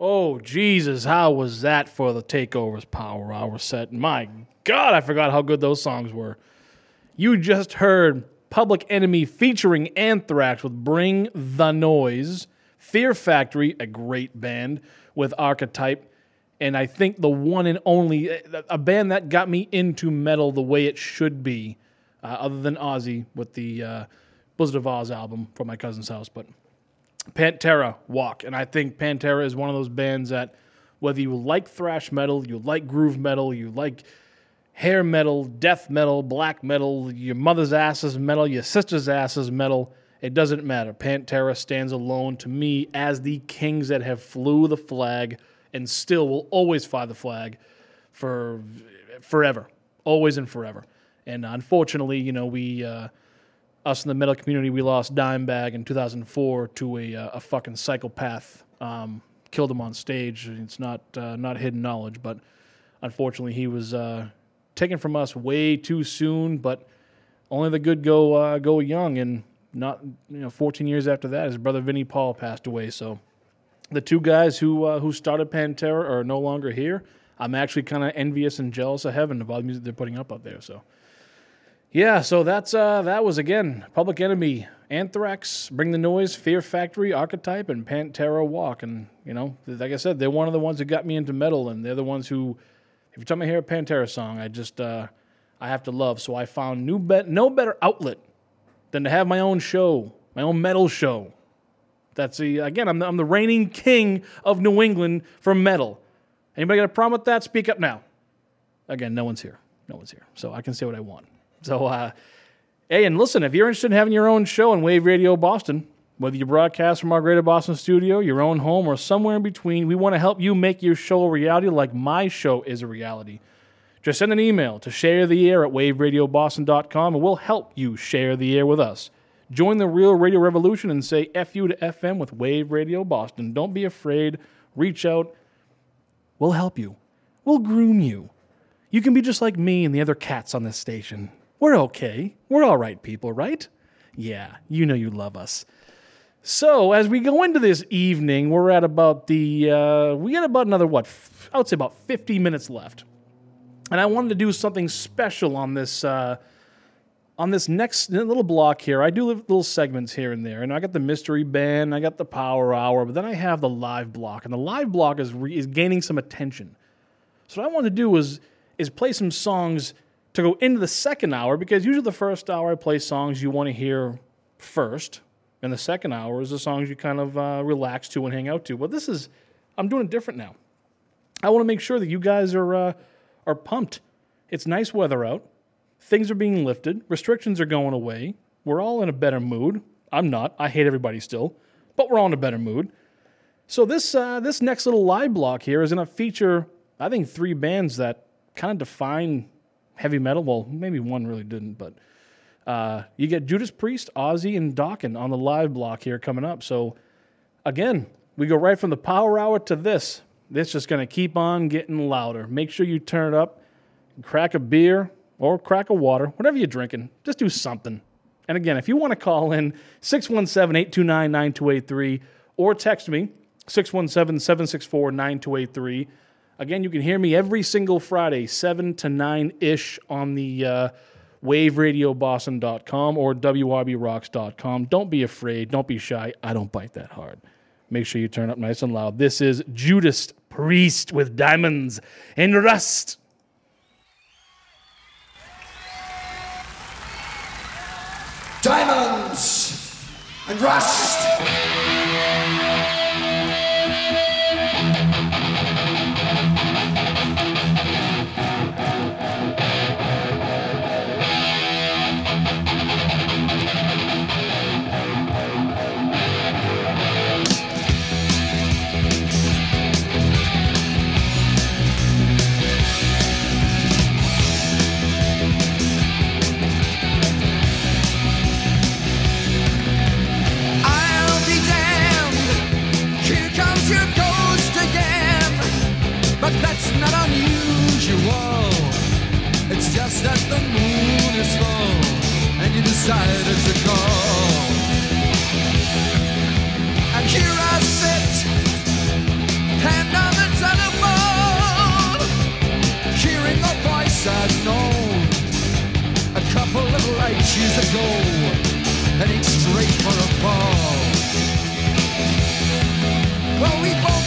Oh Jesus, how was that for the takeovers power hour set? My God, I forgot how good those songs were. You just heard Public Enemy featuring Anthrax with Bring the Noise, Fear Factory, a great band with Archetype, and I think the one and only a band that got me into metal the way it should be, uh, other than Ozzy with the uh, Blizzard of Ozz album from my cousin's house, but Pantera Walk, and I think Pantera is one of those bands that whether you like thrash metal, you like groove metal, you like hair metal, death metal, black metal, your mother's ass is metal, your sister's ass is metal. It doesn't matter. Pantera stands alone to me as the kings that have flew the flag and still will always fly the flag for forever, always and forever. And unfortunately, you know, we uh, us in the metal community, we lost Dimebag in 2004 to a, uh, a fucking psychopath. Um, killed him on stage. It's not uh, not hidden knowledge, but unfortunately, he was uh, taken from us way too soon. But only the good go uh, go young, and not you know 14 years after that, his brother Vinnie Paul passed away. So the two guys who uh, who started Pantera are no longer here. I'm actually kind of envious and jealous of heaven of all the music they're putting up out there. So. Yeah, so that's uh, that was again Public Enemy, Anthrax, Bring the Noise, Fear Factory, Archetype, and Pantera Walk. And you know, like I said, they're one of the ones that got me into metal, and they're the ones who, every time I hear a Pantera song, I just uh, I have to love. So I found new bet no better outlet than to have my own show, my own metal show. That's the again, I'm the, I'm the reigning king of New England for metal. Anybody got a problem with that? Speak up now. Again, no one's here. No one's here, so I can say what I want. So, uh, hey, and listen, if you're interested in having your own show on Wave Radio Boston, whether you broadcast from our Greater Boston studio, your own home, or somewhere in between, we want to help you make your show a reality like my show is a reality. Just send an email to share the air at waveradioboston.com and we'll help you share the air with us. Join the real radio revolution and say FU to FM with Wave Radio Boston. Don't be afraid. Reach out. We'll help you. We'll groom you. You can be just like me and the other cats on this station. We're okay. We're all right people, right? Yeah, you know you love us. So as we go into this evening, we're at about the uh, we got about another what I would say about 50 minutes left, and I wanted to do something special on this uh, on this next little block here. I do little segments here and there, and I got the mystery band, I got the power hour, but then I have the live block, and the live block is re- is gaining some attention. So what I wanted to do was is play some songs to go into the second hour because usually the first hour I play songs you want to hear first, and the second hour is the songs you kind of uh, relax to and hang out to. But this is I'm doing it different now. I want to make sure that you guys are uh, are pumped. It's nice weather out. Things are being lifted. Restrictions are going away. We're all in a better mood. I'm not. I hate everybody still, but we're all in a better mood. So this uh, this next little live block here is going to feature, I think, three bands that kind of define heavy metal. Well, maybe one really didn't, but uh, you get Judas Priest, Ozzy, and Dokken on the live block here coming up. So again, we go right from the power hour to this. This just going to keep on getting louder. Make sure you turn it up, crack a beer or crack a water, whatever you're drinking. Just do something. And again, if you want to call in 617 829 9283 or text me 617 764 9283. Again, you can hear me every single Friday, 7 to 9 ish on the uh, waveradioboston.com or wrbrocks.com. Don't be afraid. Don't be shy. I don't bite that hard. Make sure you turn up nice and loud. This is Judas Priest with Diamonds and Rust. Diamonds and rust. That the moon is full and you decided to call. And here I sit, hand on the telephone, hearing a voice I've known a couple of light years ago, heading straight for a fall. Well, we both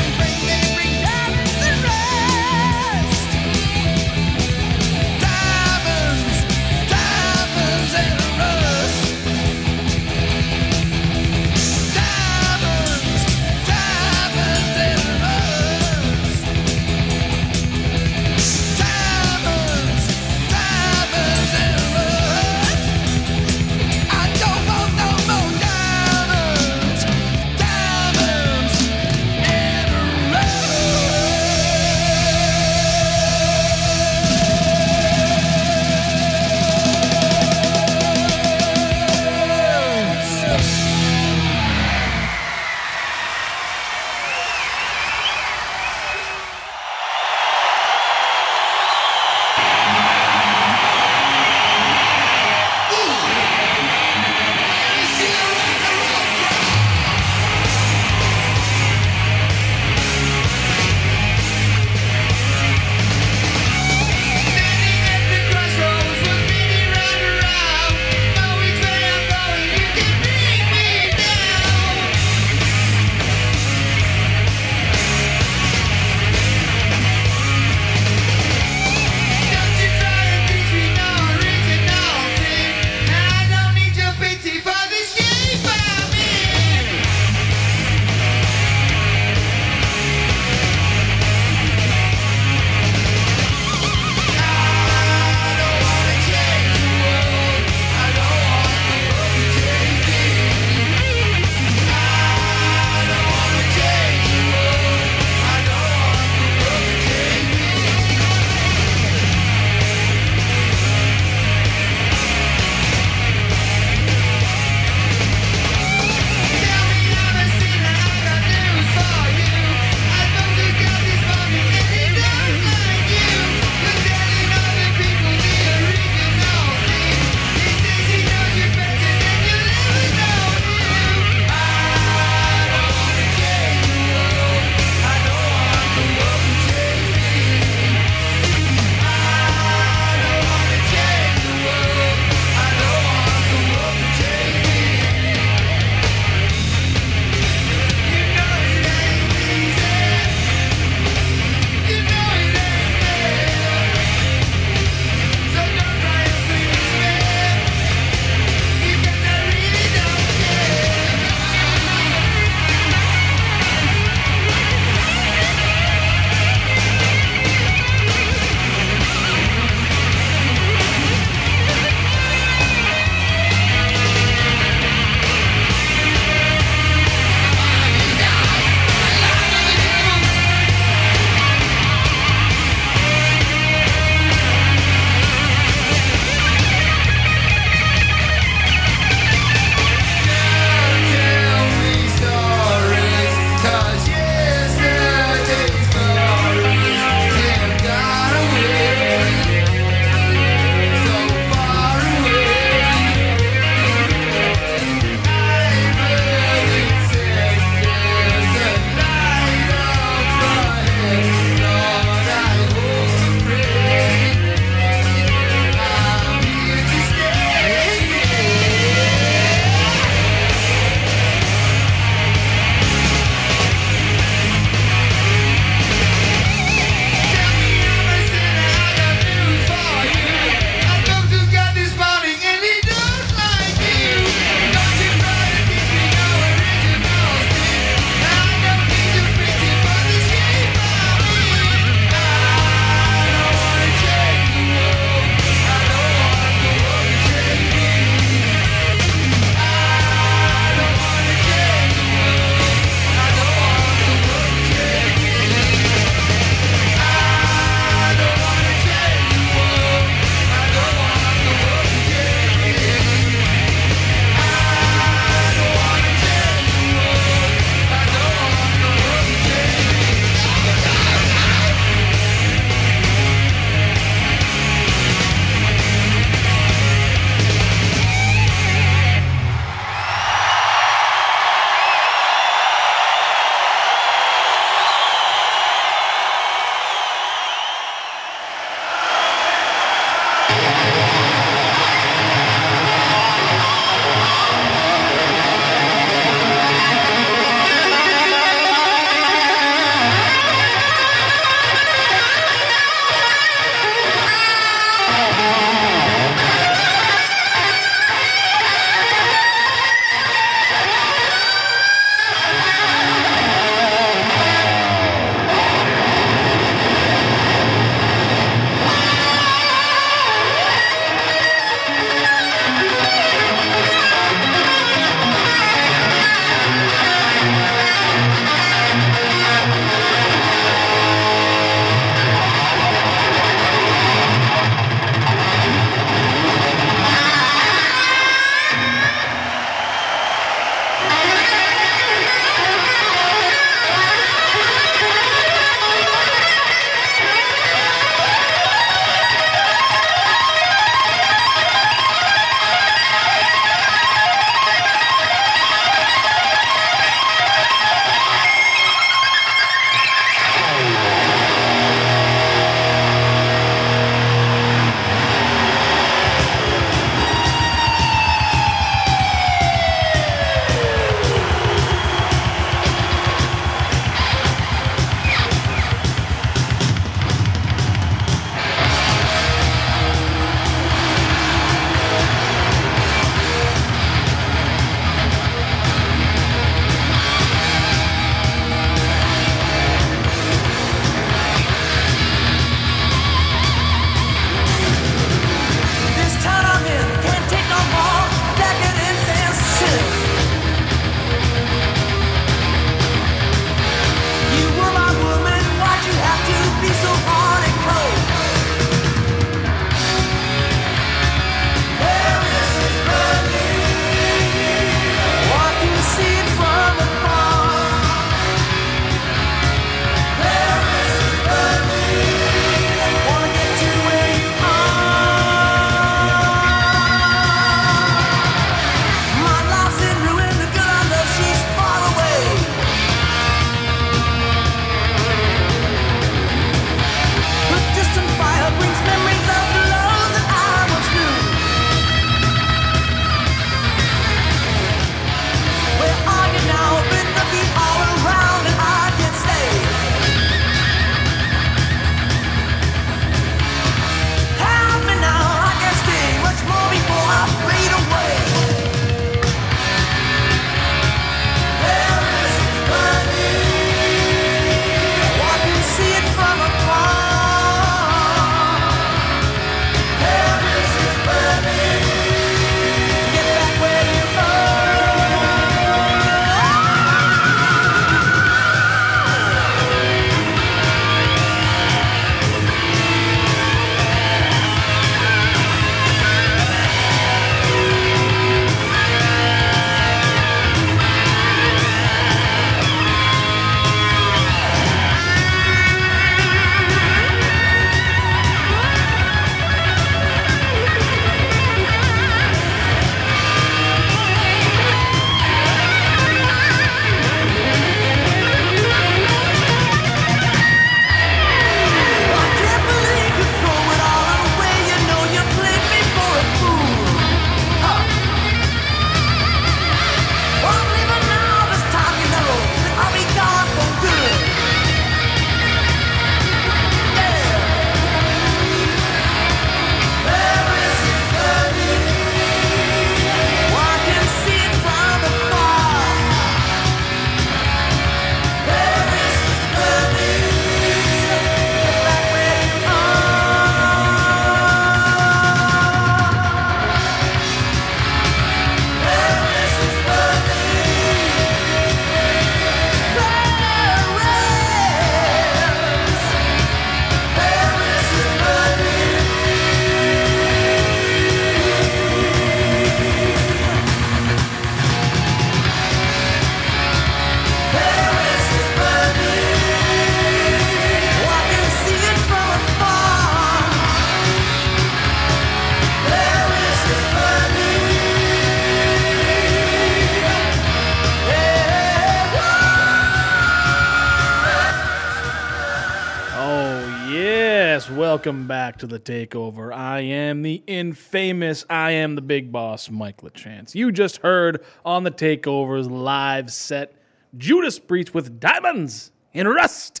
welcome back to the takeover. I am the infamous, I am the big boss, Mike LaChance. You just heard on the takeover's live set Judas Priest with Diamonds in Rust.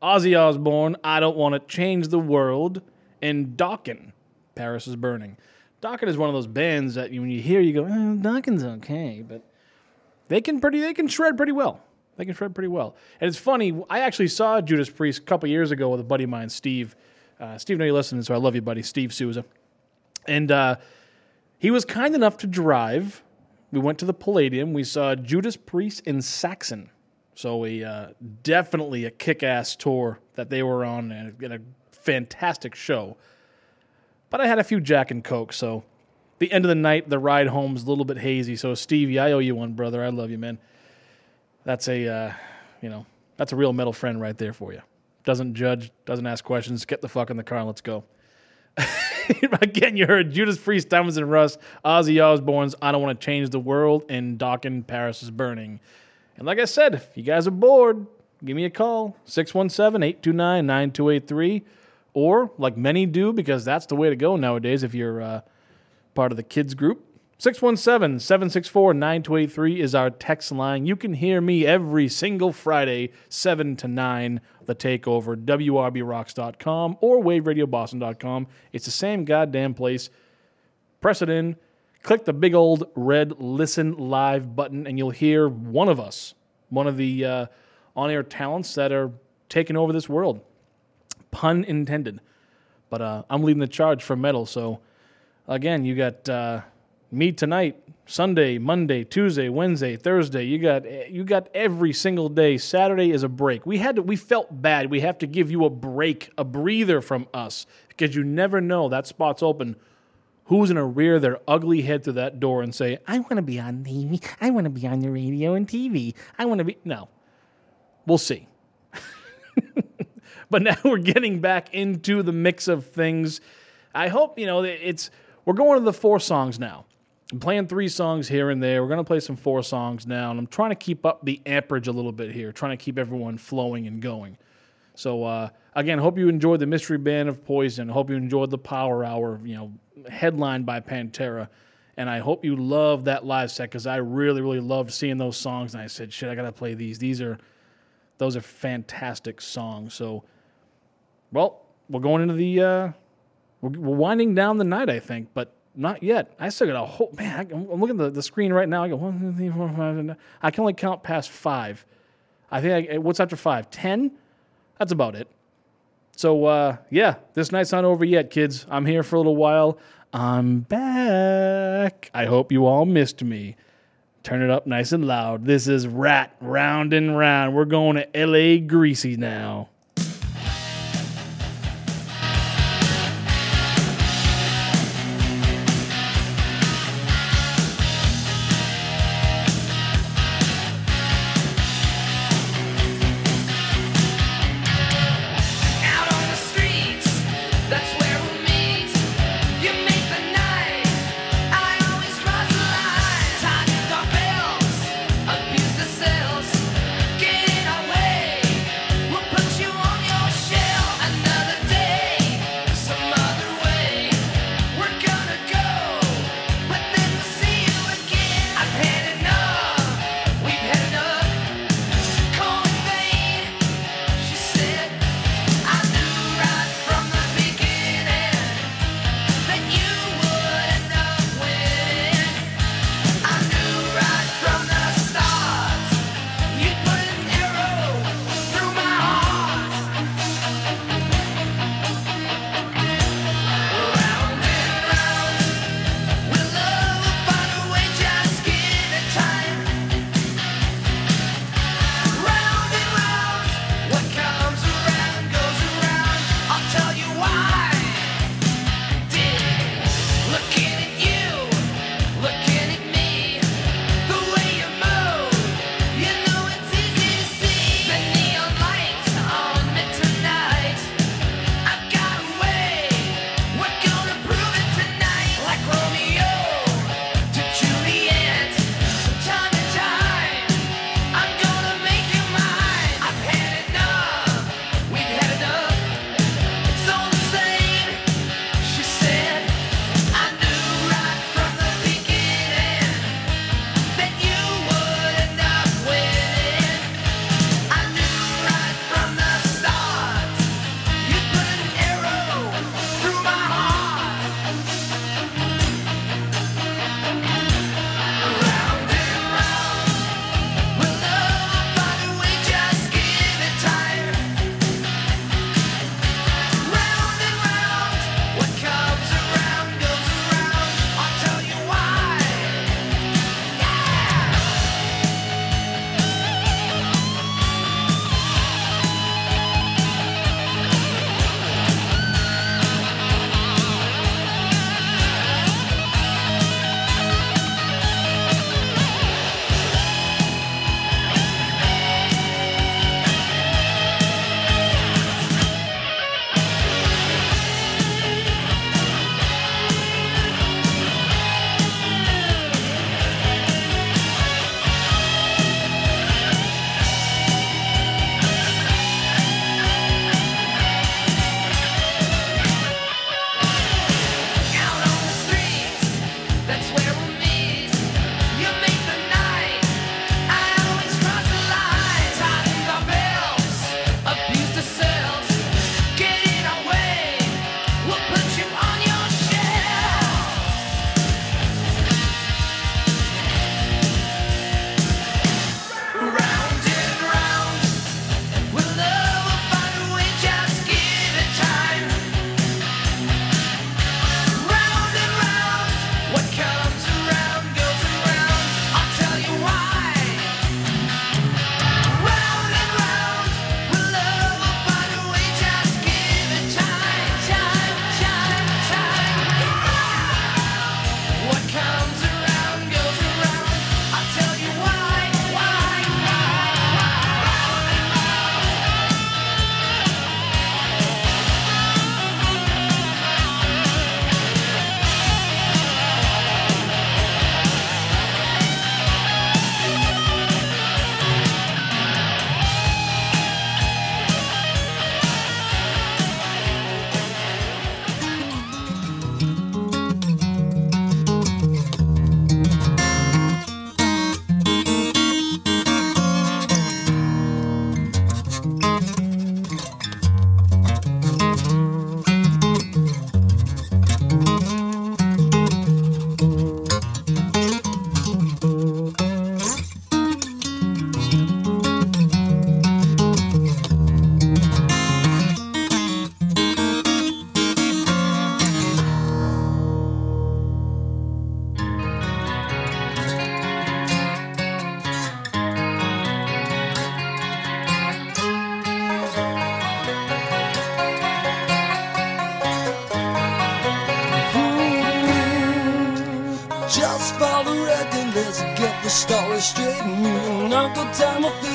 Ozzy Osbourne, I Don't Want to Change the World, and Dokken, Paris is Burning. Dokken is one of those bands that when you hear, you go, eh, Dokken's okay, but they can pretty, they can shred pretty well. They can shred pretty well. And it's funny, I actually saw Judas Priest a couple years ago with a buddy of mine, Steve. Uh, Steve, know you're listening, so I love you, buddy, Steve Souza. And uh, he was kind enough to drive. We went to the Palladium. We saw Judas Priest in Saxon. So we uh, definitely a kick-ass tour that they were on and a, and a fantastic show. But I had a few Jack and Coke, so the end of the night, the ride home's a little bit hazy. So Stevie, I owe you one, brother. I love you, man. That's a, uh, you know, that's a real metal friend right there for you. Doesn't judge, doesn't ask questions. Get the fuck in the car and let's go. (laughs) Again, you heard Judas Priest, Diamonds and Rust, Ozzy Osbourne's I Don't Want to Change the World, and Dokken Paris is Burning. And like I said, if you guys are bored, give me a call 617 829 9283. Or, like many do, because that's the way to go nowadays if you're uh, part of the kids group, 617 764 9283 is our text line. You can hear me every single Friday, 7 to 9, the takeover, WRBRocks.com or WaveRadioBoston.com. It's the same goddamn place. Press it in, click the big old red listen live button, and you'll hear one of us, one of the uh, on air talents that are taking over this world. Pun intended. But uh, I'm leading the charge for metal, so again, you got uh, me tonight, Sunday, Monday, Tuesday, Wednesday, Thursday. You got you got every single day. Saturday is a break. We had to, we felt bad. We have to give you a break, a breather from us because you never know that spot's open. Who's gonna rear their ugly head through that door and say, "I want to be on TV. I want to be on the radio and TV. I want to be." No, we'll see. (laughs) but now we're getting back into the mix of things. I hope you know it's we're going to the four songs now. I'm playing three songs here and there. We're going to play some four songs now, and I'm trying to keep up the amperage a little bit here, trying to keep everyone flowing and going. So uh, again, hope you enjoyed the mystery band of Poison. Hope you enjoyed the Power Hour, you know, headlined by Pantera. And I hope you loved that live set because I really, really loved seeing those songs. And I said, shit, I gotta play these. These are, those are fantastic songs. So, well, we're going into the, uh, we're, we're winding down the night, I think, but not yet. I still got a whole man. I'm looking at the, the screen right now. I go one, two, three, four, five. I can only count past five. I think I, what's after five? Ten. That's about it. So uh, yeah, this night's not over yet, kids. I'm here for a little while. I'm back. I hope you all missed me. Turn it up nice and loud. This is Ratt Round and Round. We're going to L.A. Greasy now.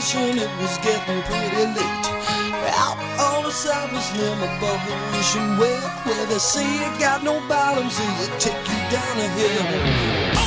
station, it was getting pretty late. Out on the sidewalk, slim above the ocean well, where they say you got no bottom, so they take you down a hill.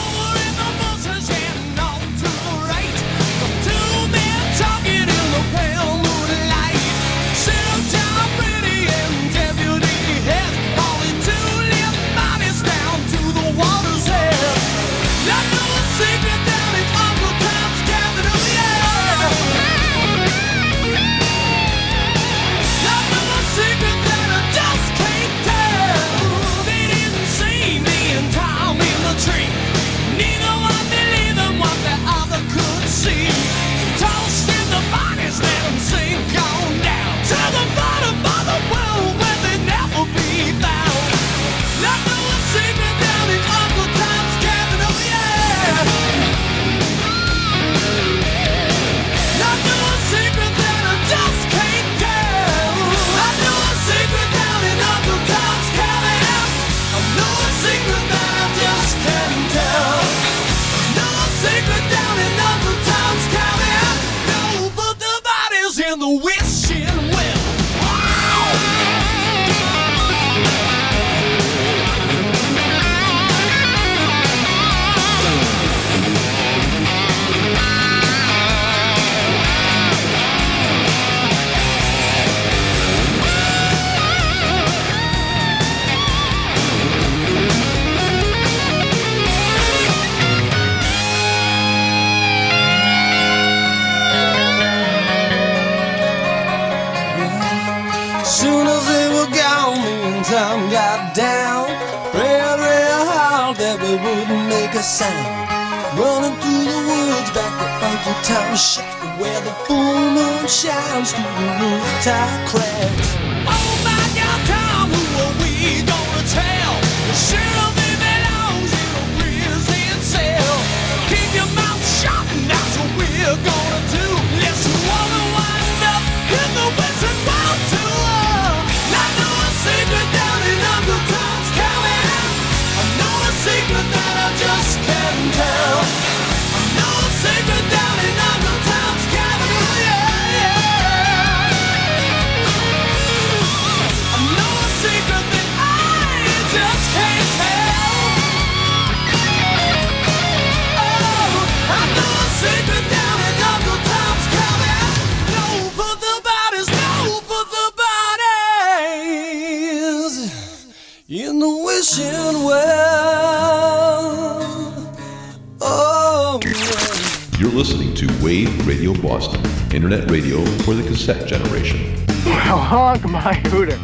Wave Radio Boston, internet radio for the cassette generation. (laughs) Well, honk my hooter.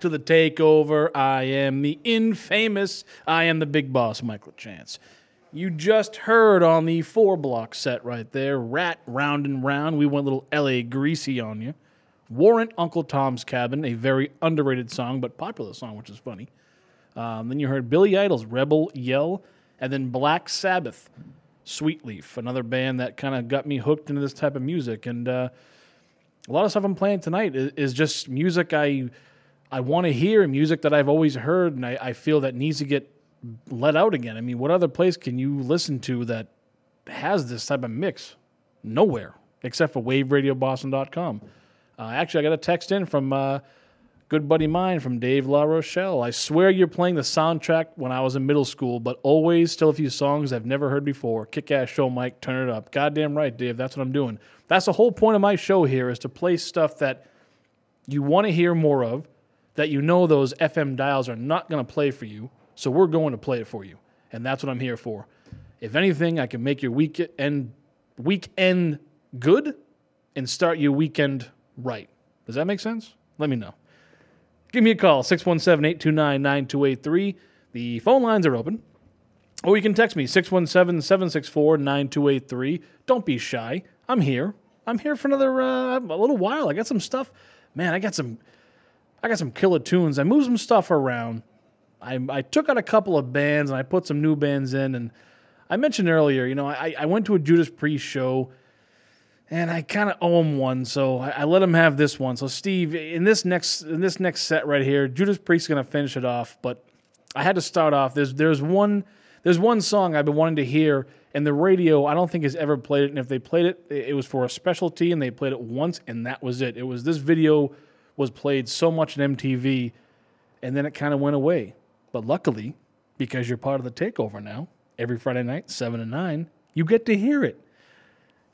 To the takeover. I am the infamous, I am the big boss, Michael Chance. You just heard on the four block set right there, Ratt Round and Round. We went little LA greasy on you. Warrant Uncle Tom's Cabin, a very underrated song, but popular song, which is funny. Um, then you heard Billy Idol's Rebel Yell, and then Black Sabbath, Sweet Leaf, another band that kind of got me hooked into this type of music. And uh, a lot of stuff I'm playing tonight is, is just music I I want to hear, music that I've always heard, and I, I feel that needs to get let out again. I mean, what other place can you listen to that has this type of mix? Nowhere except for WaveRadioBoston.com. Uh, actually, I got a text in from uh, good buddy mine from Dave La Rochelle. I swear you're playing the soundtrack when I was in middle school, but always still a few songs I've never heard before. Kick ass show, Mike. Turn it up. Goddamn right, Dave. That's what I'm doing. That's the whole point of my show here is to play stuff that you want to hear more of, that you know those FM dials are not going to play for you. So we're going to play it for you, and that's what I'm here for. If anything, I can make your weekend weekend good and start your weekend right. Does that make sense? Let me know. Give me a call, 617 829 9283. The phone lines are open. Or you can text me, 617 764 9283. Don't be shy. I'm here. I'm here for another uh, a little while. I got some stuff. Man, I got some I got some killer tunes. I moved some stuff around. I, I took out a couple of bands and I put some new bands in. And I mentioned earlier, you know, I, I went to a Judas Priest show and I kind of owe him one, so I, I let him have this one. So Steve, in this next in this next set right here, Judas Priest is gonna finish it off, but I had to start off. There's there's one there's one song I've been wanting to hear, and the radio I don't think has ever played it. And if they played it it was for a specialty, and they played it once, and that was it. It was this video was played so much on MTV, and then it kind of went away. But luckily, because you're part of the takeover now, every Friday night, seven to nine, you get to hear it.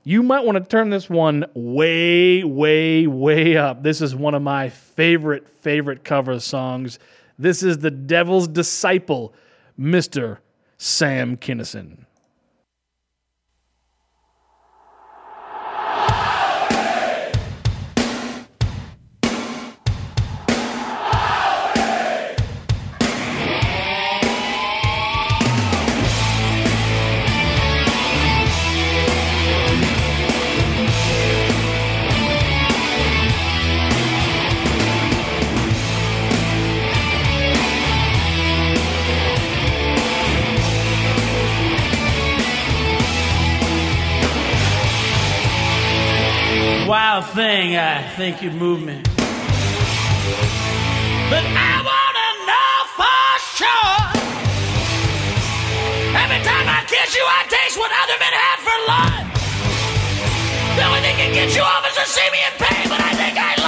You might want to turn this one way, way, way up. This is one of my favorite, favorite cover songs. This is The Devil's Disciple, Mr. Sam Kinison. Wild thing, I think you moved me. But I wanna know for sure. Every time I kiss you, I taste what other men had for lunch. The only thing can get you off is to see me in pain, but I think I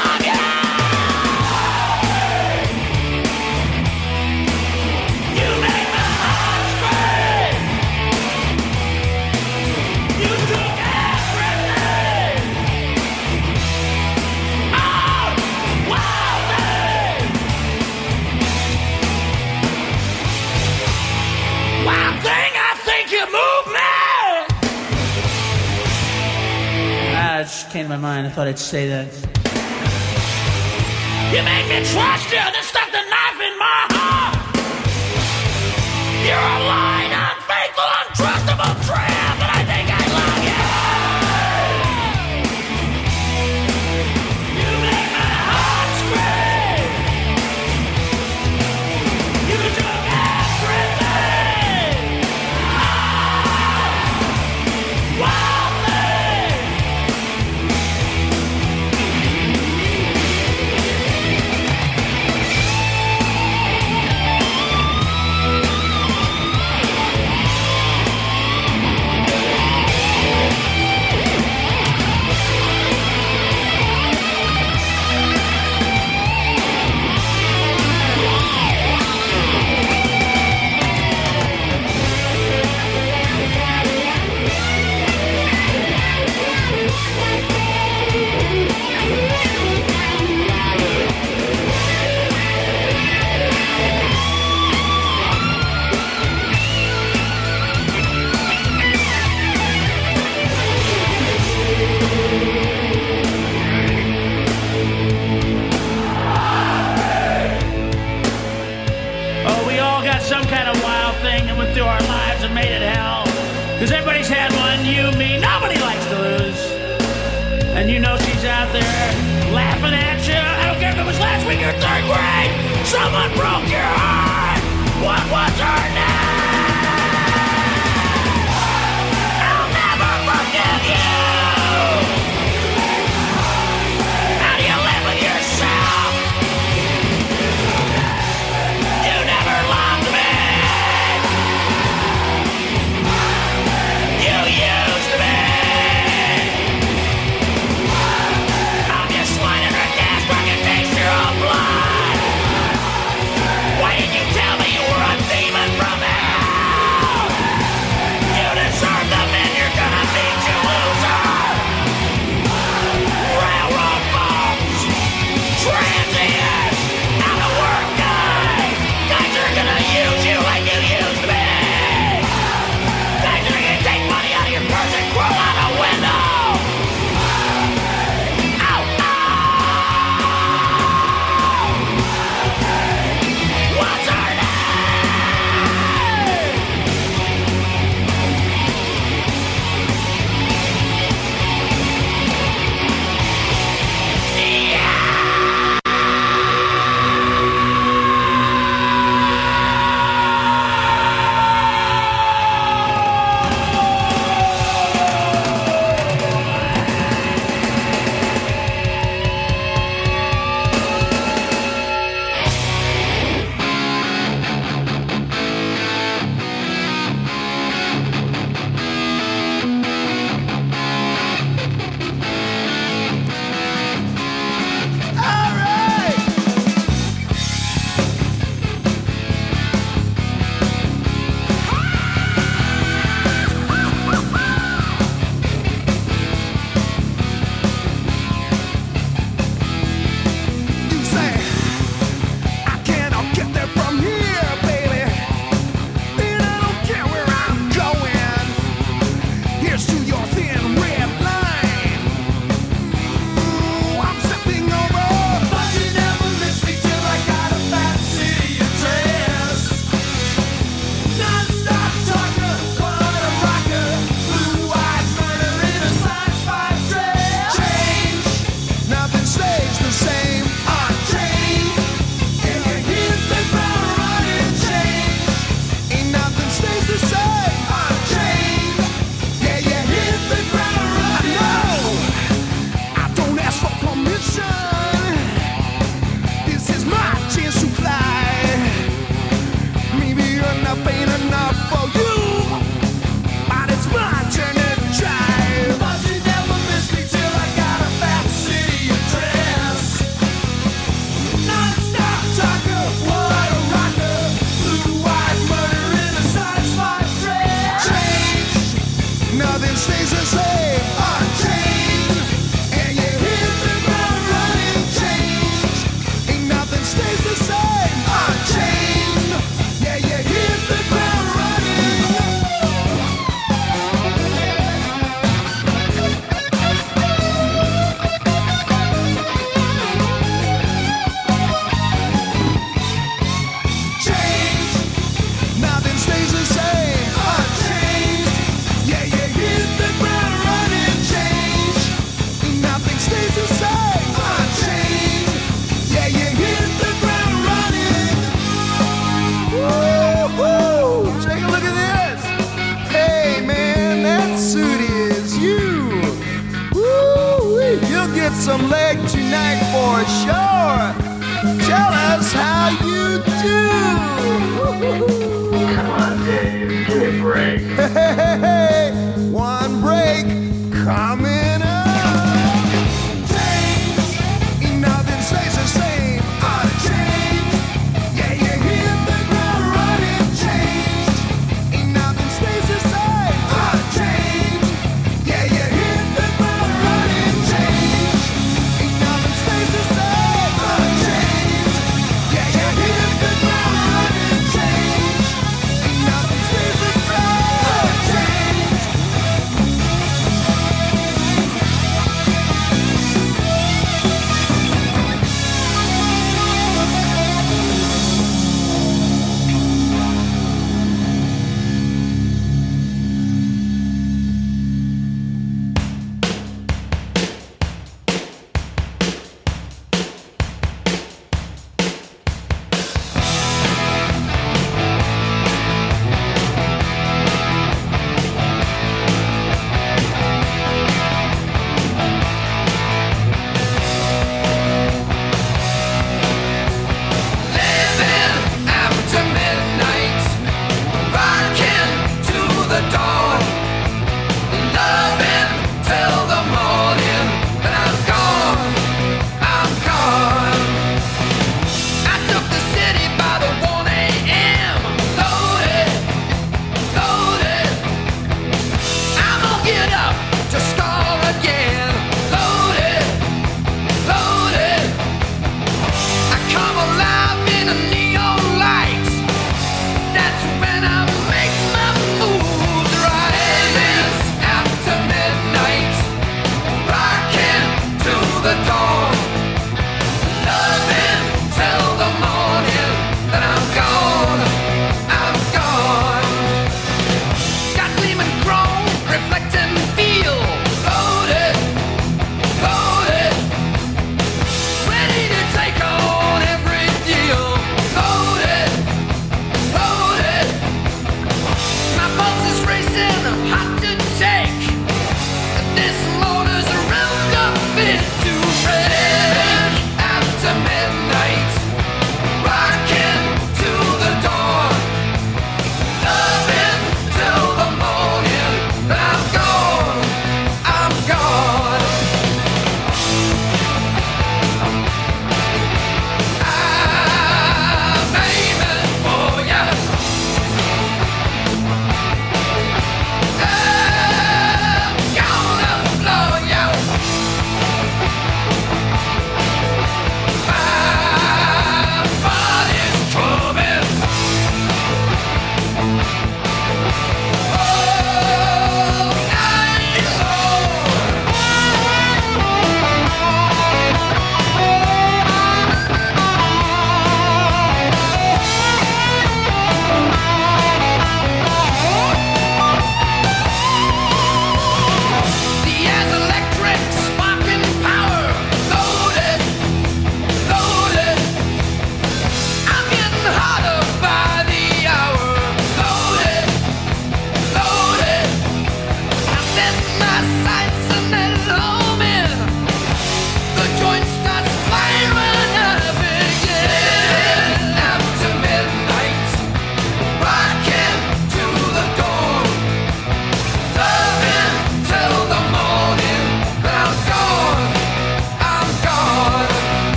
came to my mind. I thought I'd say that. You make me trust you, then stuck the knife in my heart. You're a lying, your third grade. Someone broke your heart. What was her name?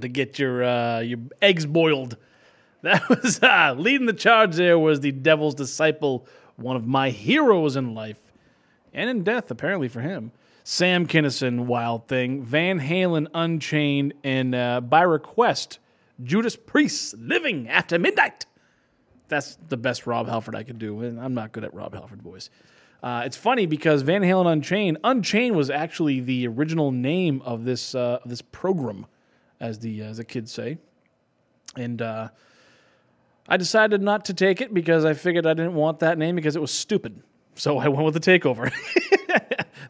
To get your uh, your eggs boiled. (laughs) That was uh, leading the charge. There was the Devil's Disciple, one of my heroes in life and in death, apparently for him. Sam Kinison, Wild Thing, Van Halen, Unchained, and uh, by request, Judas Priest, Living After Midnight. That's the best Rob Halford I could do, and I'm not good at Rob Halford voice. Uh, it's funny because Van Halen Unchained, Unchained was actually the original name of this uh, of this program, as the as the kids say, and uh, I decided not to take it because I figured I didn't want that name because it was stupid. So I went with the takeover. (laughs)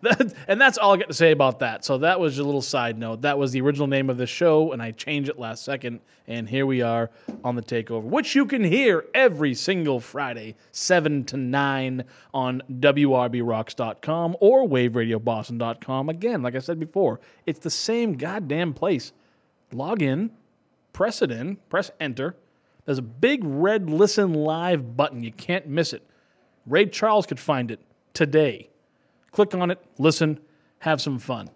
That- and that's all I got to say about that. So that was a little side note. That was the original name of the show, and I changed it last second. And here we are on the takeover, which you can hear every single Friday, 7 to 9 on WRBRocks.com or WaveRadioBoston.com. Again, like I said before, it's the same goddamn place. Log in, press it in, press enter. There's a big red listen live button. You can't miss it. Ray Charles could find it today. Click on it, listen, have some fun.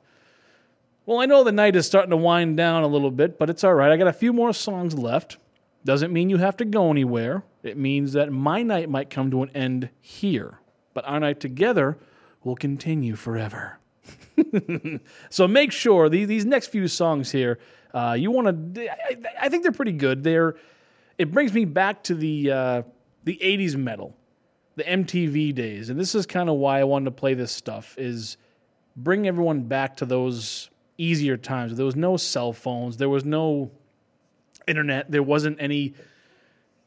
Well, I know the night is starting to wind down a little bit, but it's all right. I got a few more songs left. Doesn't mean you have to go anywhere. It means that my night might come to an end here, but our night together will continue forever. (laughs) so make sure these, these next few songs here, uh, you want to. I, I think they're pretty good. They're. It brings me back to the uh, the '80s metal, the MTV days, and this is kind of why I wanted to play this stuff. Is bring everyone back to those easier times. There was no cell phones. There was no internet. There wasn't any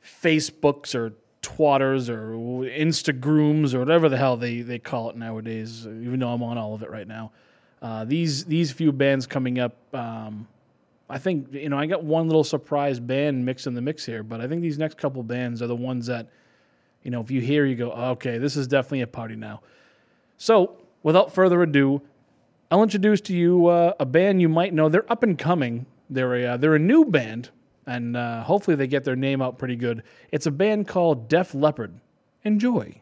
Facebooks or Twatters or Instagrooms or whatever the hell they, they call it nowadays. Even though I'm on all of it right now, uh, these these few bands coming up. Um, I think you know I got one little surprise band mix in the mix here, but I think these next couple bands are the ones that you know if you hear you go okay this is definitely a party now. So without further ado, I'll introduce to you uh, a band you might know. They're up and coming. They're a uh, they're a new band, and uh, hopefully they get their name out pretty good. It's a band called Def Leppard. Enjoy.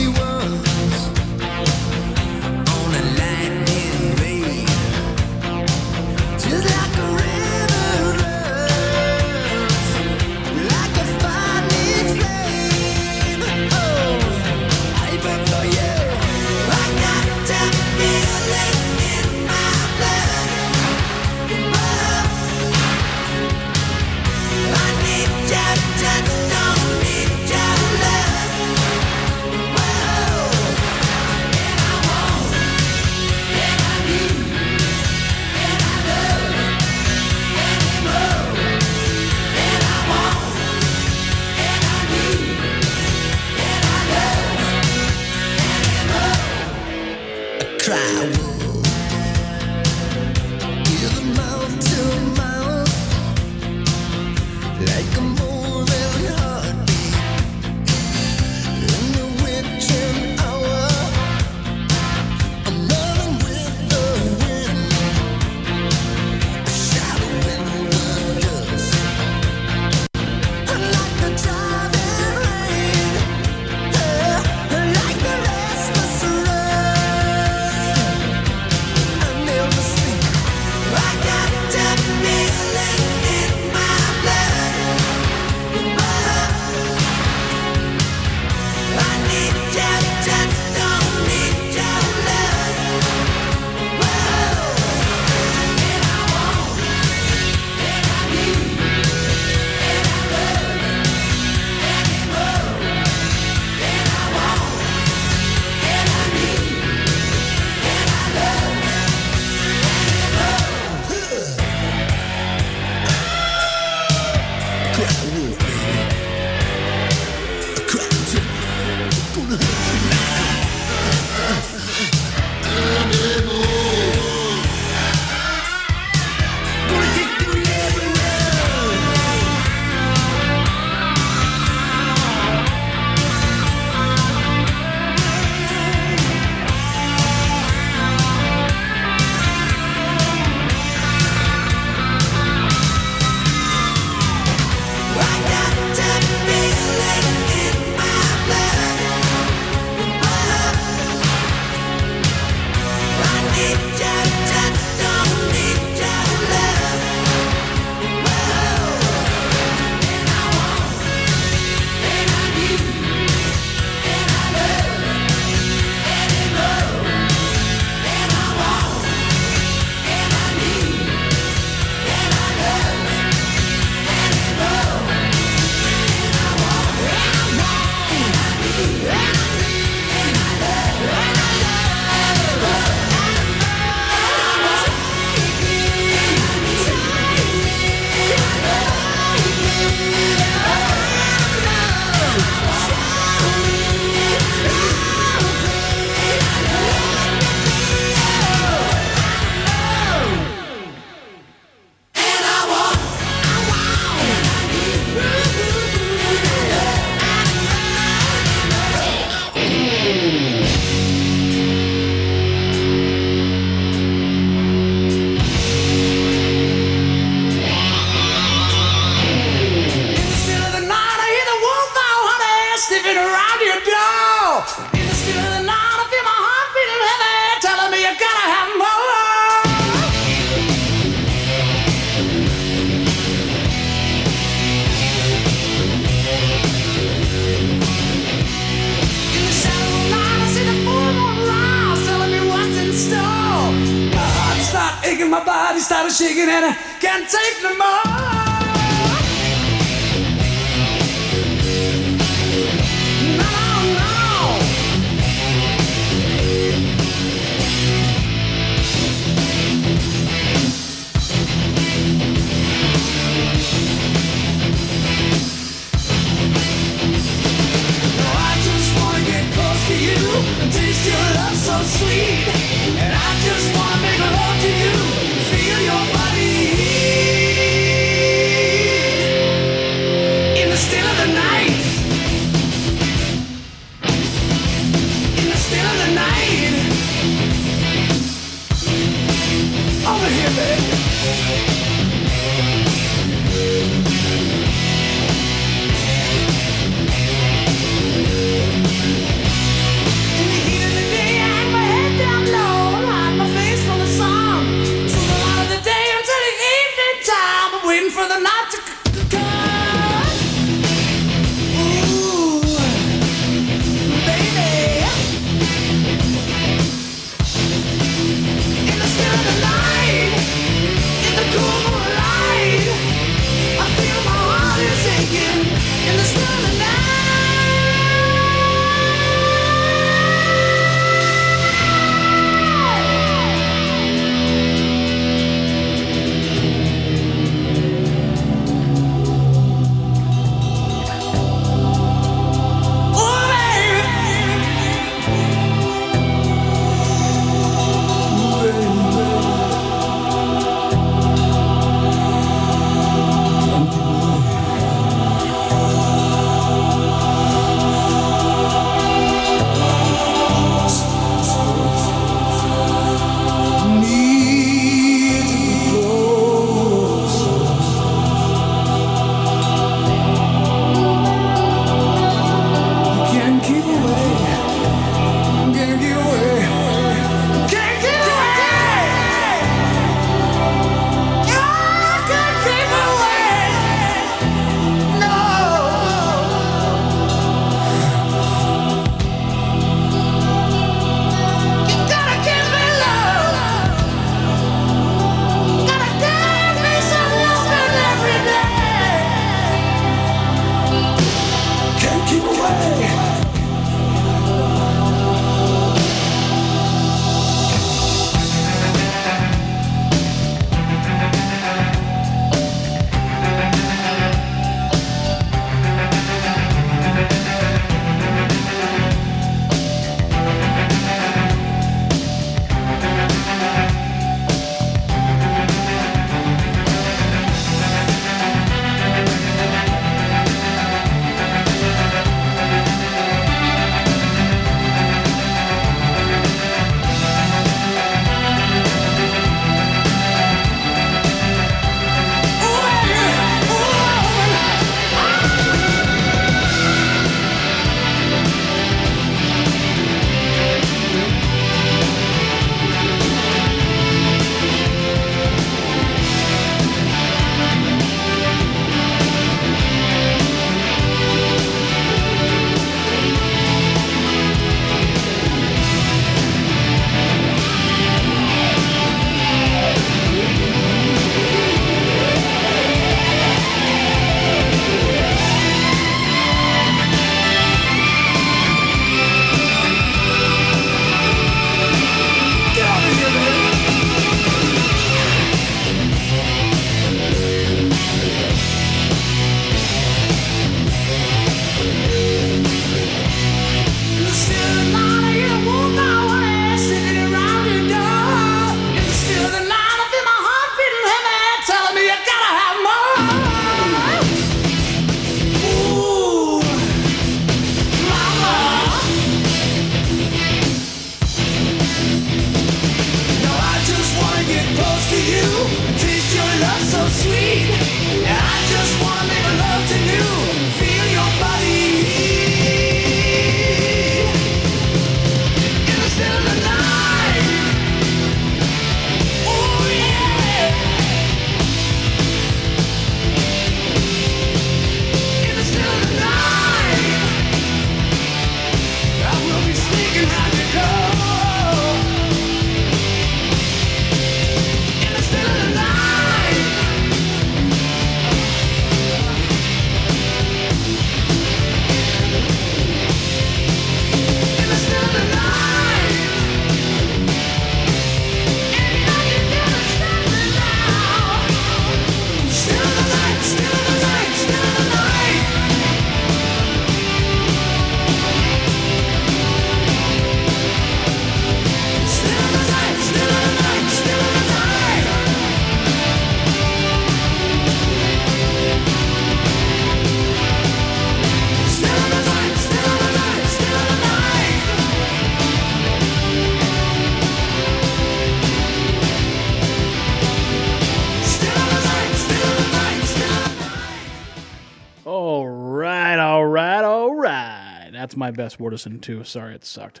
My best Wordison too. Sorry, it sucked.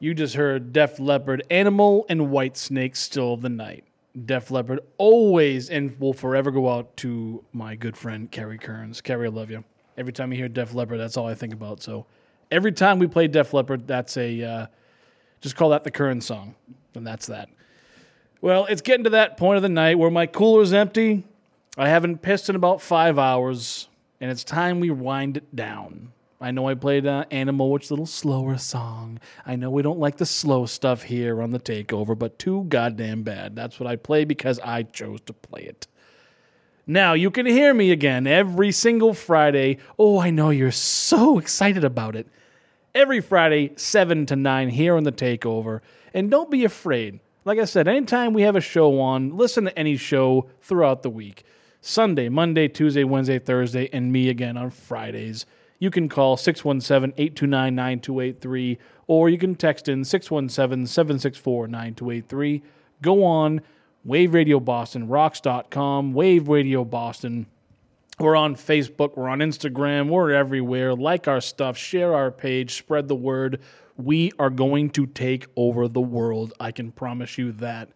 You just heard Def Leppard, Animal, and Whitesnake, Still of the Night. Def Leppard always and will forever go out to my good friend Kerry Kearns. Kerry, I love you. Every time you hear Def Leppard, that's all I think about. So every time we play Def Leppard, that's a uh, just call that the Kearns song, and that's that. Well, it's getting to that point of the night where my cooler's empty. I haven't pissed in about five hours, and it's time we wind it down. I know I played uh, Animal, which is a little slower song. I know we don't like the slow stuff here on the takeover, but too goddamn bad. That's what I play because I chose to play it. Now, you can hear me again every single Friday. Oh, I know you're so excited about it. Every Friday, 7 to 9 here on the takeover. And don't be afraid. Like I said, anytime we have a show on, listen to any show throughout the week. Sunday, Monday, Tuesday, Wednesday, Thursday, and me again on Fridays. You can call 617 829 9283 or you can text in 617 764 9283. Go on Wave Radio Boston, rocks.com, Wave Radio Boston. We're on Facebook, we're on Instagram, we're everywhere. Like our stuff, share our page, spread the word. We are going to take over the world. I can promise you that.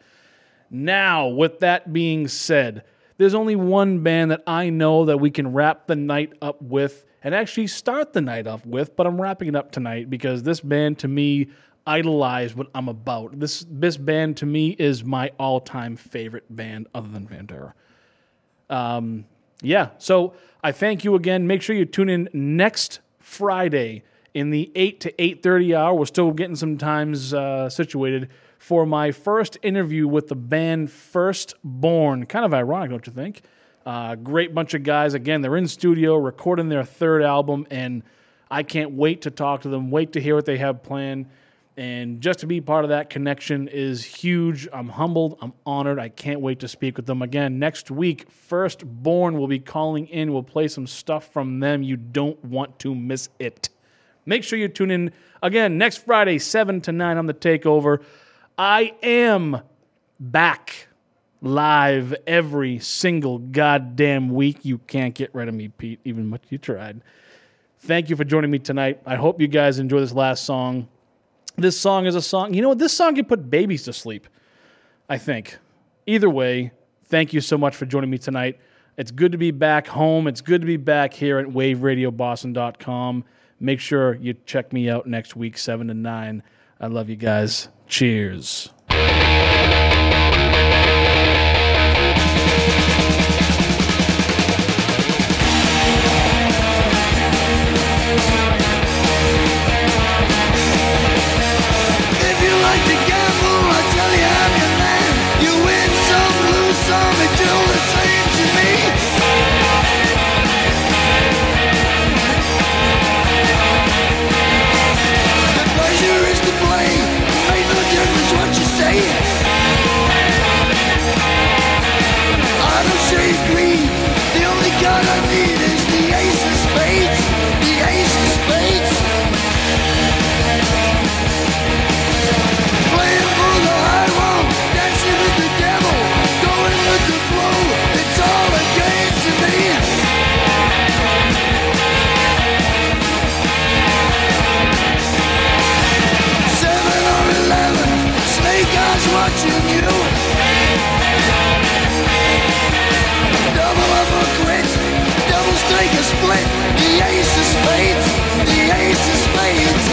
Now, with that being said, there's only one band that I know that we can wrap the night up with and actually start the night off with, but I'm wrapping it up tonight because this band to me idolized what I'm about. This this band to me is my all-time favorite band other than Pantera. Um, yeah, so I thank you again. Make sure you tune in next Friday in the 8 to 8.30 hour. We're still getting some times uh, situated for my first interview with the band First Born. Kind of ironic, don't you think? Uh, great bunch of guys. Again, they're in studio recording their third album, and I can't wait to talk to them, wait to hear what they have planned. And just to be part of that connection is huge. I'm humbled. I'm honored. I can't wait to speak with them again. Next week, First Born will be calling in. We'll play some stuff from them. You don't want to miss it. Make sure you tune in again next Friday, 7 to 9 on the takeover. I am back live every single goddamn week. You can't get rid of me, Pete, even much you tried. Thank you for joining me tonight. I hope you guys enjoy this last song. This song is a song, you know what? This song can put babies to sleep, I think. Either way, thank you so much for joining me tonight. It's good to be back home. It's good to be back here at waveradioboston.com. Make sure you check me out next week, 7 to 9. I love you guys. Cheers. I don't say greed, watching you. Double or quit, doubles take a split. The ace of spades, the ace of spades.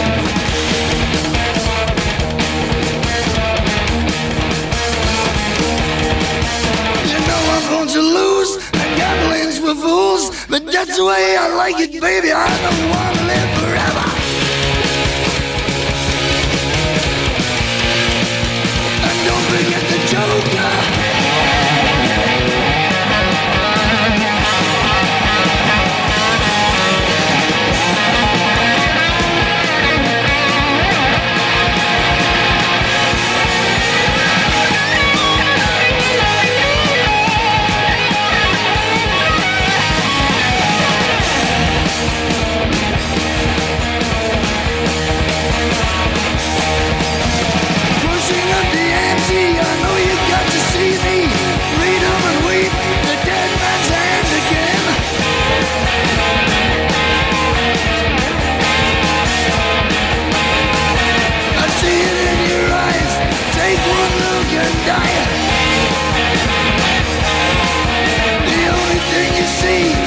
You know I'm going to lose. And gambling's for fools, but that's the way I like it, baby. I don't want to live forever. die. The only thing you see.